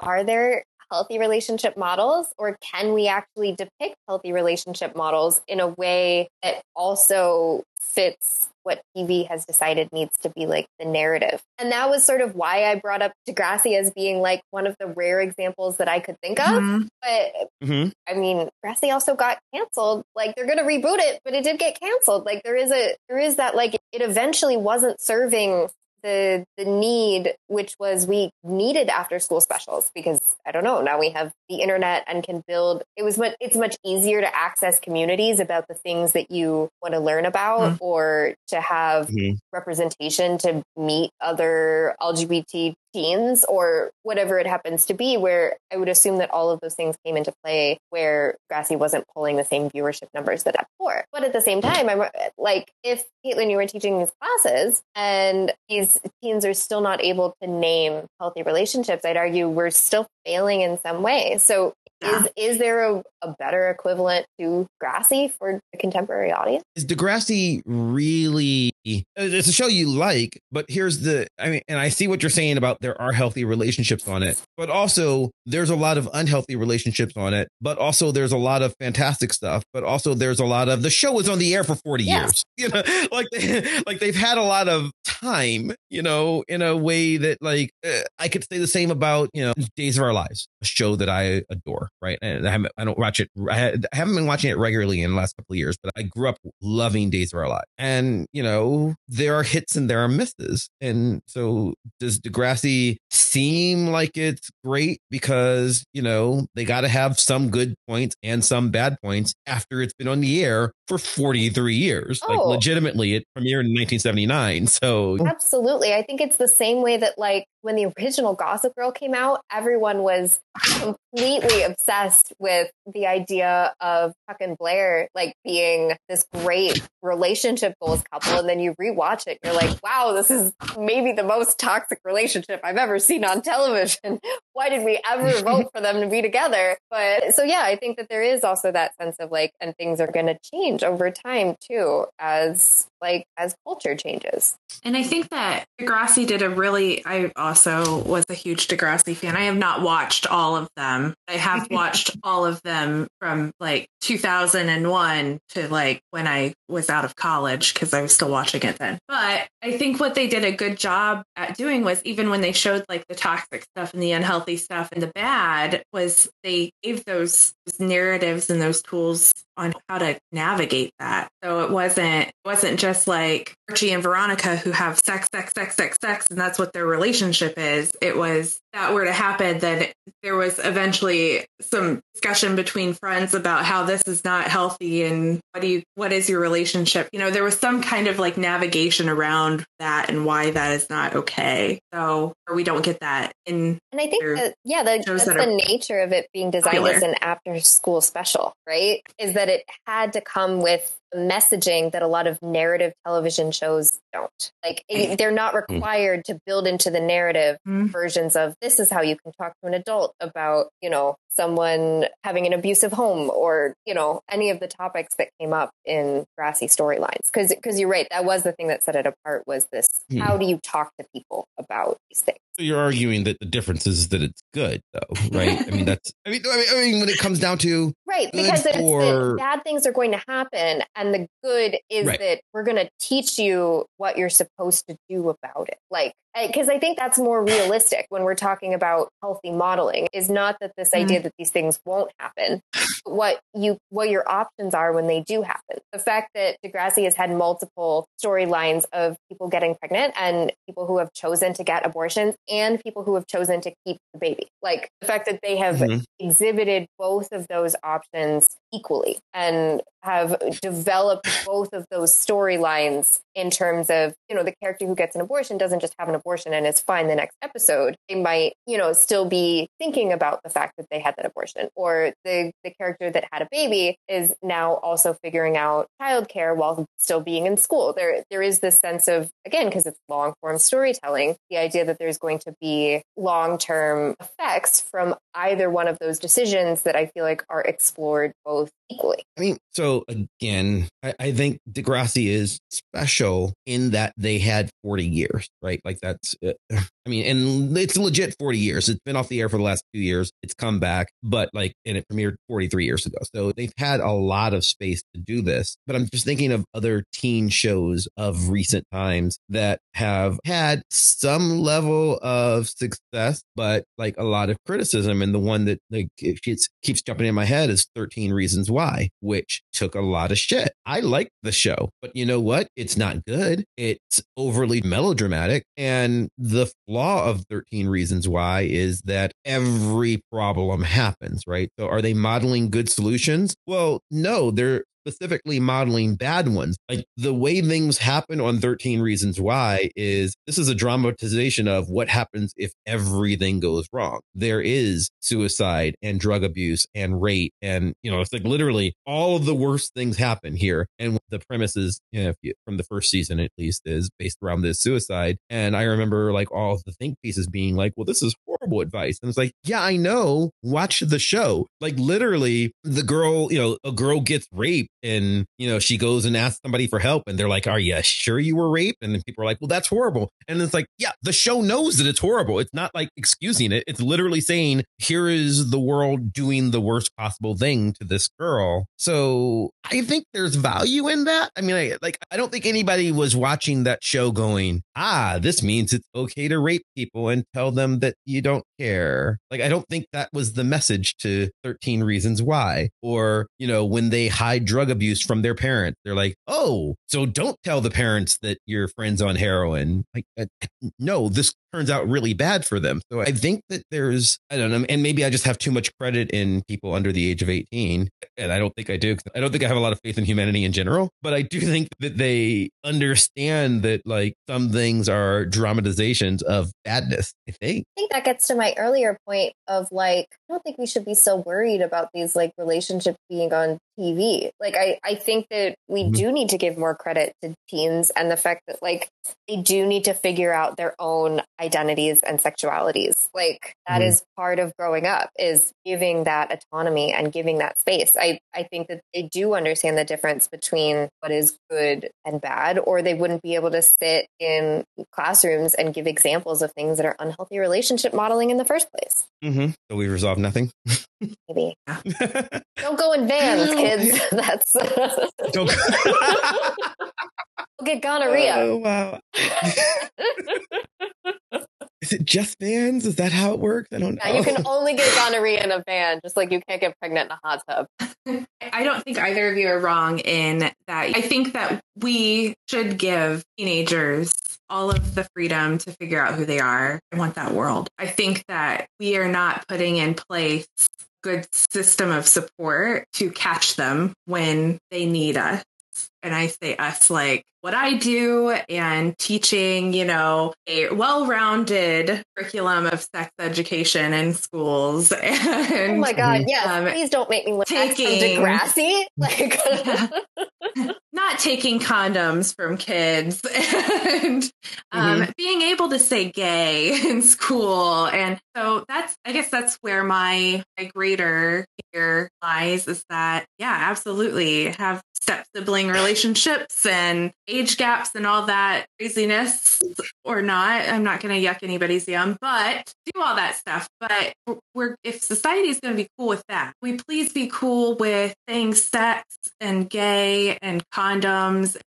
Are there healthy relationship models, or can we actually depict healthy relationship models in a way that also fits what TV has decided needs to be like the narrative. And that was sort of why I brought up Degrassi as being like one of the rare examples that I could think of. Mhm. But Mhm. I mean, Degrassi also got canceled. Like they're going to reboot it, but it did get canceled. Like there is a there is that like it eventually wasn't serving the the need which was we needed after school specials because I don't know now we have the internet and can build it was much it's much easier to access communities about the things that you want to learn about or to have Mhm. representation to meet other LGBT teens or whatever it happens to be where I would assume that all of those things came into play where Grassy wasn't pulling the same viewership numbers that at before. But at the same time, I'm like, if Caitlin, you were teaching these classes and these teens are still not able to name healthy relationships, I'd argue we're still failing in some way. So Yeah. is is there a, a better equivalent to Grassy for the contemporary audience? Is Degrassi really? It's a show you like, but here's the. I mean, and I see what you're saying about there are healthy relationships on it, but also there's a lot of unhealthy relationships on it. But also there's a lot of fantastic stuff. But also there's a lot of the show was on the air for 40 Yes. years. You know, like like they've had a lot of time. You know, in a way that like uh, I could say the same about you know Days of Our Lives, a show that I adore. Right, and I haven't I don't watch it. I haven't been watching it regularly in the last couple of years, but I grew up loving Days of Our Lives. And, you know, there are hits and there are misses. And so does Degrassi seem like it's great because, you know, they got to have some good points and some bad points after it's been on the air for 43 years. Like Oh. legitimately it premiered in 1979. So Absolutely. I think it's the same way that like when the original Gossip Girl came out, everyone was completely obsessed with the idea of Chuck and Blair like being this great relationship goals couple. And then you rewatch it, and you're like, wow, this is maybe the most toxic relationship I've ever seen on television. Why did we ever vote for them to be together? But so yeah, I think that there is also that sense of like, and things are going to change over time too, as like as culture changes. And I think that Degrassi did a really, I also was a huge Degrassi fan. I have not watched all of them. I have watched all of them from like 2001 to like when I was out of college because I was still watching it then. But I think what they did a good job at doing was even when they showed like the toxic stuff and the unhealthy stuff and the bad was they gave those, those narratives and those tools on how to navigate that. So it wasn't it wasn't just like Archie and Veronica who have sex, sex, sex, sex, sex, and that's what their relationship is. It was that were to happen, then there was eventually some discussion between friends about how this is not healthy and what do you what is your relationship? You know, there was some kind of like navigation around that and why that is not okay. So or we don't get that in And I think that, yeah, the, that's that the nature of it being designed popular. as an after school special, right? Is that it had to come with messaging that a lot of narrative television shows don't. Like, it- they're not required to build into the narrative Mhm. versions of this is how you can talk to an adult about, you know, someone having an abusive home or, you know, any of the topics that came up in Grassy storylines. Because because you're right, that was the thing that set it apart was this Hmm. how do you talk to people about these things? So you're arguing that the difference is that it's good, though, right? I mean, that's. I mean, I mean, when it comes down to Right, because it's that bad things are going to happen, and the good is Right. that we're going to teach you what you're supposed to do about it. Like, because I think that's more realistic when we're talking about healthy modeling. Is not that this Mhm. idea that these things won't happen, but what you what your options are when they do happen. The fact that Degrassi has had multiple storylines of people getting pregnant and people who have chosen to get abortions and people who have chosen to keep the baby. Like the fact that they have Mhm. exhibited both of those options equally and have developed both of those storylines in terms of, you know, the character who gets an abortion doesn't just have an abortion and is fine the next episode. They might, you know, still be thinking about the fact that they had that abortion. Or the, the character that had a baby is now also figuring out childcare while still being in school. There there is this sense of, again, because it's long form storytelling, the idea that there's going to be long term effects from either one of those decisions that I feel like are explored both equally. I mean, so again, I, I, think Degrassi is special in that they had 40 years, right? Like that's, uh, I mean, and it's legit 40 years. It's been off the air for the last two years. It's come back, but like, and it premiered 43 years ago. So they've had a lot of space to do this. But I'm just thinking of other teen shows of recent times that have had some level of success, but like a lot of criticism. And the one that like keeps, keeps jumping in my head is 13 Reasons Why, which took a lot of shit. I like the show, but you know what? It's not good. It's overly melodramatic. And the flaw of 13 Reasons Why is that every problem happens, right? So are they modeling good solutions? Well, no, they're specifically modeling bad ones. Like the way things happen on 13 Reasons Why is this is a dramatization of what happens if everything goes wrong. There is suicide and drug abuse and rape. And, you know, it's like literally all of the worst things happen here. And the premise is, you know, from the first season at least, is based around this suicide. And I remember like all the think pieces being like, well, this is horrible advice. And it's like, yeah, I know. Watch the show. Like literally, the girl, you know, a girl gets raped and you know she goes and asks somebody for help and they're like are you sure you were raped? And then people are like well that's horrible. And it's like yeah the show knows that it's horrible. It's not like excusing it. It's literally saying here is the world doing the worst possible thing to this girl. So i think there's value in that. I mean I, like i don't think anybody was watching that show going ah this means it's okay to rape people and tell them that you don't care. Like i don't think that was the message to 13 reasons why. Or you know when they hide drug abuse from their parents. They're like, oh, so don't tell the parents that your friend's on heroin. Like, uh, no, this turns out really bad for them. So I think that there's, I don't know, and maybe I just have too much credit in people under the age of 18. And I don't think I do. I don't think I have a lot of faith in humanity in general, but I do think that they understand that like some things are dramatizations of badness. I think. I think that gets to my earlier point of like, I don't think we should be so worried about these like relationships being on TV. Like, I, I think that we mm-hmm. do need to give more credit to teens and the fact that like they do need to figure out their own identities and sexualities. Like that mm-hmm. is part of growing up is giving that autonomy and giving that space. I, I think that they do understand the difference between what is good and bad, or they wouldn't be able to sit in classrooms and give examples of things that are unhealthy relationship modeling in the first place. Mm-hmm. So we resolve nothing. Maybe. Don't go in vans, kids. That's don't. we'll get gonorrhea. Oh wow. Is it just vans? Is that how it works? I don't know. Yeah, you can only get gonorrhea in a van, just like you can't get pregnant in a hot tub. I don't think either of you are wrong in that. I think that we should give teenagers all of the freedom to figure out who they are. I want that world. I think that we are not putting in place good system of support to catch them when they need us and I say us like what I do and teaching, you know, a well-rounded curriculum of sex education in schools. And oh my god, yes! Um, please don't make me look taking Degrassi. Like, not taking condoms from kids and um, mm-hmm. being able to say gay in school, and so that's I guess that's where my, my greater here lies is that yeah, absolutely have step sibling relationships and age gaps and all that craziness or not. I'm not going to yuck anybody's yum, but do all that stuff. But we're if society is going to be cool with that, we please be cool with saying sex and gay and condoms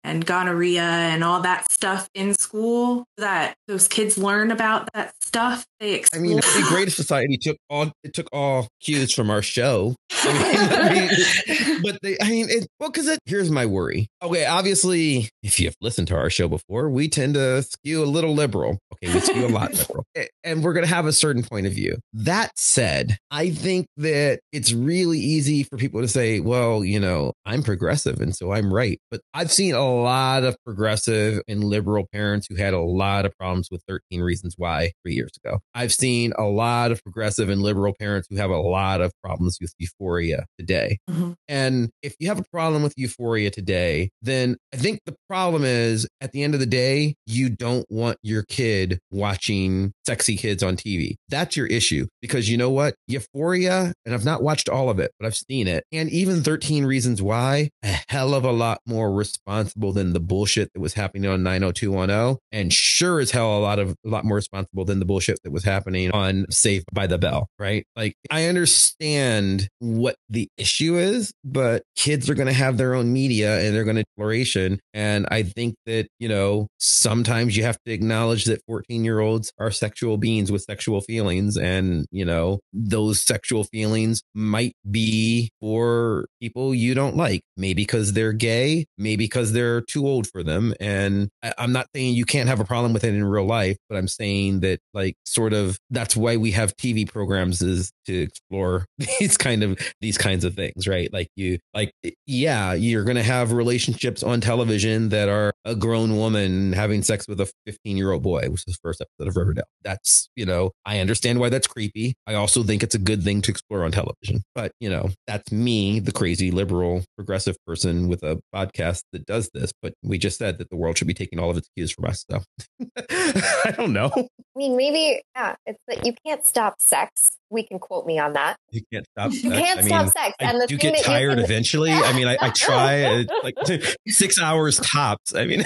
and gonorrhea and all that stuff in school that those kids learn about that stuff. They explore. I mean, it'd be great if society took all it took all cues from our show. I mean, I mean, but they, I mean, it, well, because here's my worry. Okay, obviously, if you've listened to our show before, we tend to skew a little liberal. Okay, we skew a lot liberal, and we're going to have a certain point of view. That said, I think that it's really easy for people to say, well, you know, I'm progressive and so I'm right. But I've seen a lot of progressive and liberal parents who had a lot of problems with 13 Reasons Why three years ago. I've seen a lot of progressive and liberal parents who have a lot of problems with euphoria today. Mhm. And if you have a problem with euphoria today, then I think the problem is at the end of the day, you don't want your kid watching sexy kids on TV. That's your issue because you know what? Euphoria, and I've not watched all of it, but I've seen it. And even 13 Reasons Why, a hell of a lot more responsible than the bullshit that was happening on 90210. And sure as hell, a lot of a lot more responsible than the bullshit that was happening on Saved by the Bell, right? Like I understand what the issue is, but kids are going to have their own media and they're going to exploration. And I think that, you know, sometimes you have to acknowledge that 14 year olds are sexual beings with sexual feelings. And, you know, those sexual feelings might be for people you don't like, maybe because they're gay, maybe because they're too old for them. And I, I'm not saying you can't have a problem with it in real life, but I'm saying that, like, sort of that's why we have TV programs is to explore these kind of these kinds of things, right? Like you like yeah, you're to have relationships on television that are a grown woman having sex with a 15-year-old boy, which is the first episode of Riverdale. That's, you know, I understand why that's creepy. I also think it's a good thing to explore on television. But, you know, that's me, the crazy liberal progressive person with a podcast that does this, but we just said that the world should be taking all of its cues from us, so I don't know. I mean, maybe yeah, it's that you can't stop sex. We can quote me on that. You can't stop. You sex. can't I stop mean, sex, I and the do get tired can- eventually. I mean, I, I try like six hours tops. I mean,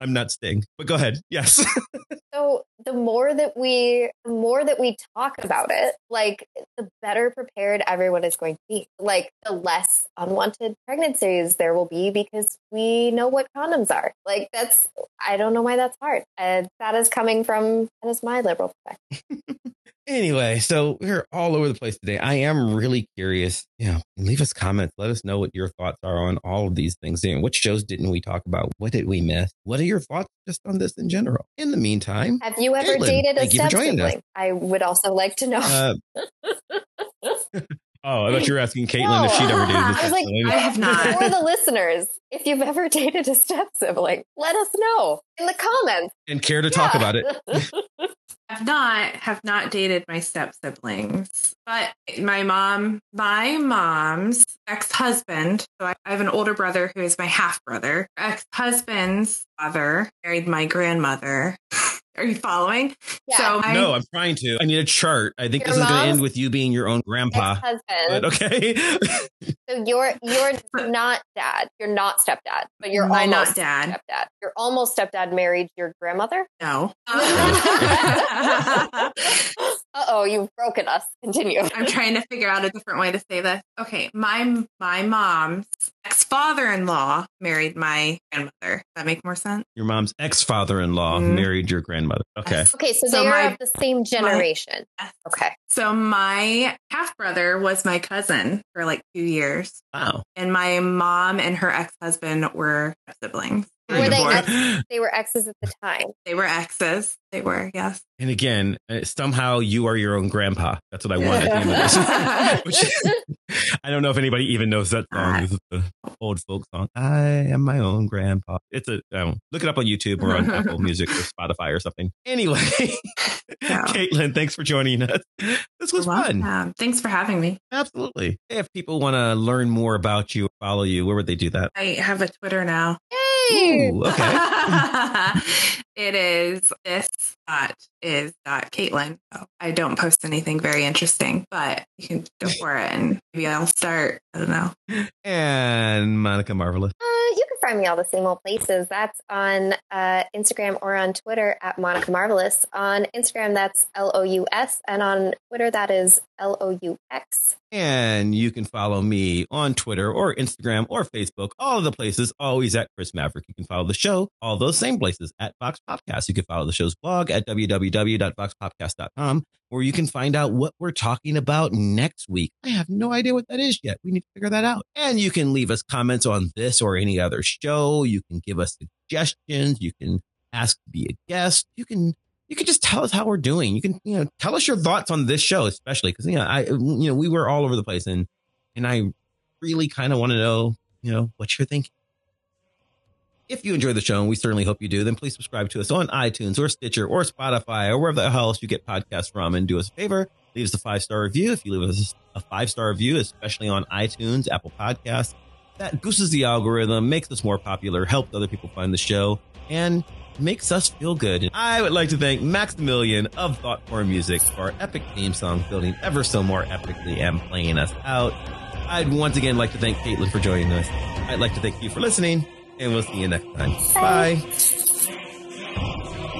I'm not staying. but go ahead. Yes. So the more that we, the more that we talk about it, like the better prepared everyone is going to be. Like the less unwanted pregnancies there will be because we know what condoms are. Like that's, I don't know why that's hard. And that is coming from that is my liberal perspective. Anyway, so we're all over the place today. I am really curious. You know, leave us comments. Let us know what your thoughts are on all of these things. And what shows didn't we talk about? What did we miss? What are your thoughts just on this in general? In the meantime, Have you ever Caitlin, dated a thank step joining us. sibling? I would also like to know. uh, oh, I thought you were asking Caitlin if she'd ever dated. I was like, I have not. For the listeners, if you've ever dated a step sibling, let us know in the comments. and care to talk about it. have not have not dated my step siblings, but my mom, my mom's ex husband. So I, I have an older brother who is my half brother. Ex husband's father married my grandmother. Are you following? Yeah. So I, no, I'm trying to. I need a chart. I think this is going to end with you being your own grandpa. Ex-husband. But okay. So you're you're not dad. You're not stepdad, but you're my not almost dad. stepdad. Your almost stepdad married your grandmother. No. uh oh, you've broken us. Continue. I'm trying to figure out a different way to say this. Okay, my my mom's ex father in law married my grandmother. Does that make more sense? your mom's ex father in law Mhm. married your grandmother. Okay. Okay, so, So they are of the same generation. Okay. So my half brother was my cousin for like two years, Wow. and my mom and her ex husband were siblings. Were they Divorced. ex- They were exes at the time. They were exes. They were yes. And again, uh, somehow you are your own grandpa. That's what I want at the end of. Which, I don't know if anybody even knows that song. It's the old folk song. I am my own grandpa. It's a um, look it up on YouTube or on Apple Music or Spotify or something. Anyway, Caitlin, thanks for joining us. This was fun. Welcome. Thanks for having me. Absolutely. If people want to learn more about you, follow you, where would they do that? I have a Twitter now. Yay! Ooh, okay. it is this dot is dot Caitlin. So I don't post anything very interesting, but you can go for it and maybe I'll start. I don't know. And Monica Marvelous. Uh, you can find me all the same old places. That's on uh, Instagram or on Twitter at Monica Marvelous. On Instagram, that's L O U S, and on Twitter, that is L O U X. And you can follow me on Twitter or Instagram or Facebook, all of the places, always at Chris Maverick. You can follow the show, all those same places at VoxPopcast. You can follow the show's blog at www.voxpopcast.com, where you can find out what we're talking about next week. I have no idea what that is yet. We need to figure that out. And you can leave us comments on this or any other show. You can give us suggestions. You can ask to be a guest. You can you can just tell us how we're doing. You can, you know, tell us your thoughts on this show, especially because, you know, I, you know, we were all over the place and, and I really kind of want to know, you know, what you're thinking. If you enjoy the show, and we certainly hope you do, then please subscribe to us on iTunes or Stitcher or Spotify or wherever the hell else you get podcasts from and do us a favor leave us a five star review. If you leave us a five star review, especially on iTunes, Apple Podcasts, that boosts the algorithm, makes us more popular, helps other people find the show, and makes us feel good. I would like to thank Maximilian of Thoughtform Music for our epic theme song, building ever so more epically and playing us out. I'd once again like to thank Caitlin for joining us. I'd like to thank you for listening, and we'll see you next time. Bye. Bye.